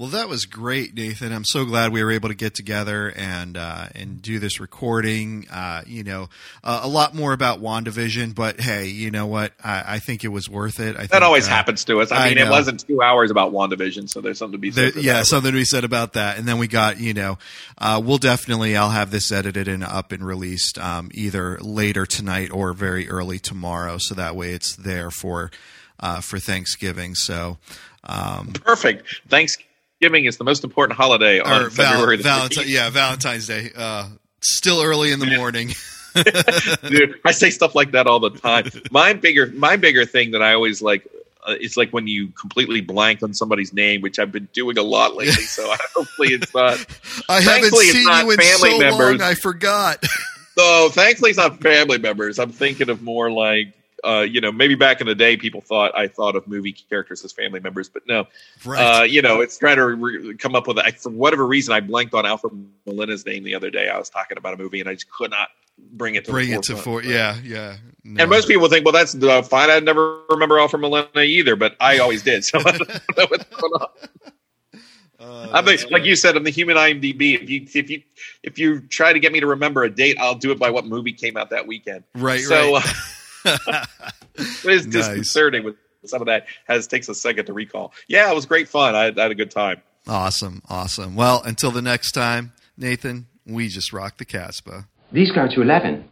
Well, that was great, Nathan. I'm so glad we were able to get together and uh, and do this recording. Uh, you know, uh, a lot more about Wandavision, but hey, you know what? I, I think it was worth it. I That think, always uh, happens to us. I I mean, it wasn't two hours about WandaVision, so there's something to be said. There, yeah, something to be said about that. And then we got, you know, uh, we'll definitely, I'll have this edited and up and released um, either later tonight or very early tomorrow, so that way it's there for uh, for Thanksgiving. So, um, perfect. Thanksgiving is the most important holiday on or val- February. the Valentine, 15th. yeah, Valentine's Day. Uh, still early in the morning. (laughs) (laughs) Dude, I say stuff like that all the time. My bigger, my bigger thing that I always like. Uh, it's like when you completely blank on somebody's name, which I've been doing a lot lately. So (laughs) hopefully it's not. I haven't seen you in so members. long. I forgot. So thankfully, it's not family members. I'm thinking of more like, uh, you know, maybe back in the day, people thought I thought of movie characters as family members, but no, right. Uh, you know, it's trying to re- come up with it. I, for whatever reason, I blanked on Alfred Molina's name the other day. I was talking about a movie, and I just could not bring it to Bring it to four. Yeah, yeah. No. And most people think, well, that's uh, fine. I never remember Alfred Molina either, but I always did. So (laughs) I don't know what's going on. Uh, I'm the, like you said, I'm the human IMDb. If you if you if you try to get me to remember a date, I'll do it by what movie came out that weekend. right, So right. (laughs) (laughs) it is Nice. disconcerting with some of that. Has takes a second to recall. Yeah, it was great fun. I, I had a good time. Awesome, awesome. Well, until the next time, Nathan, we just rock the Casbah. These go to 11.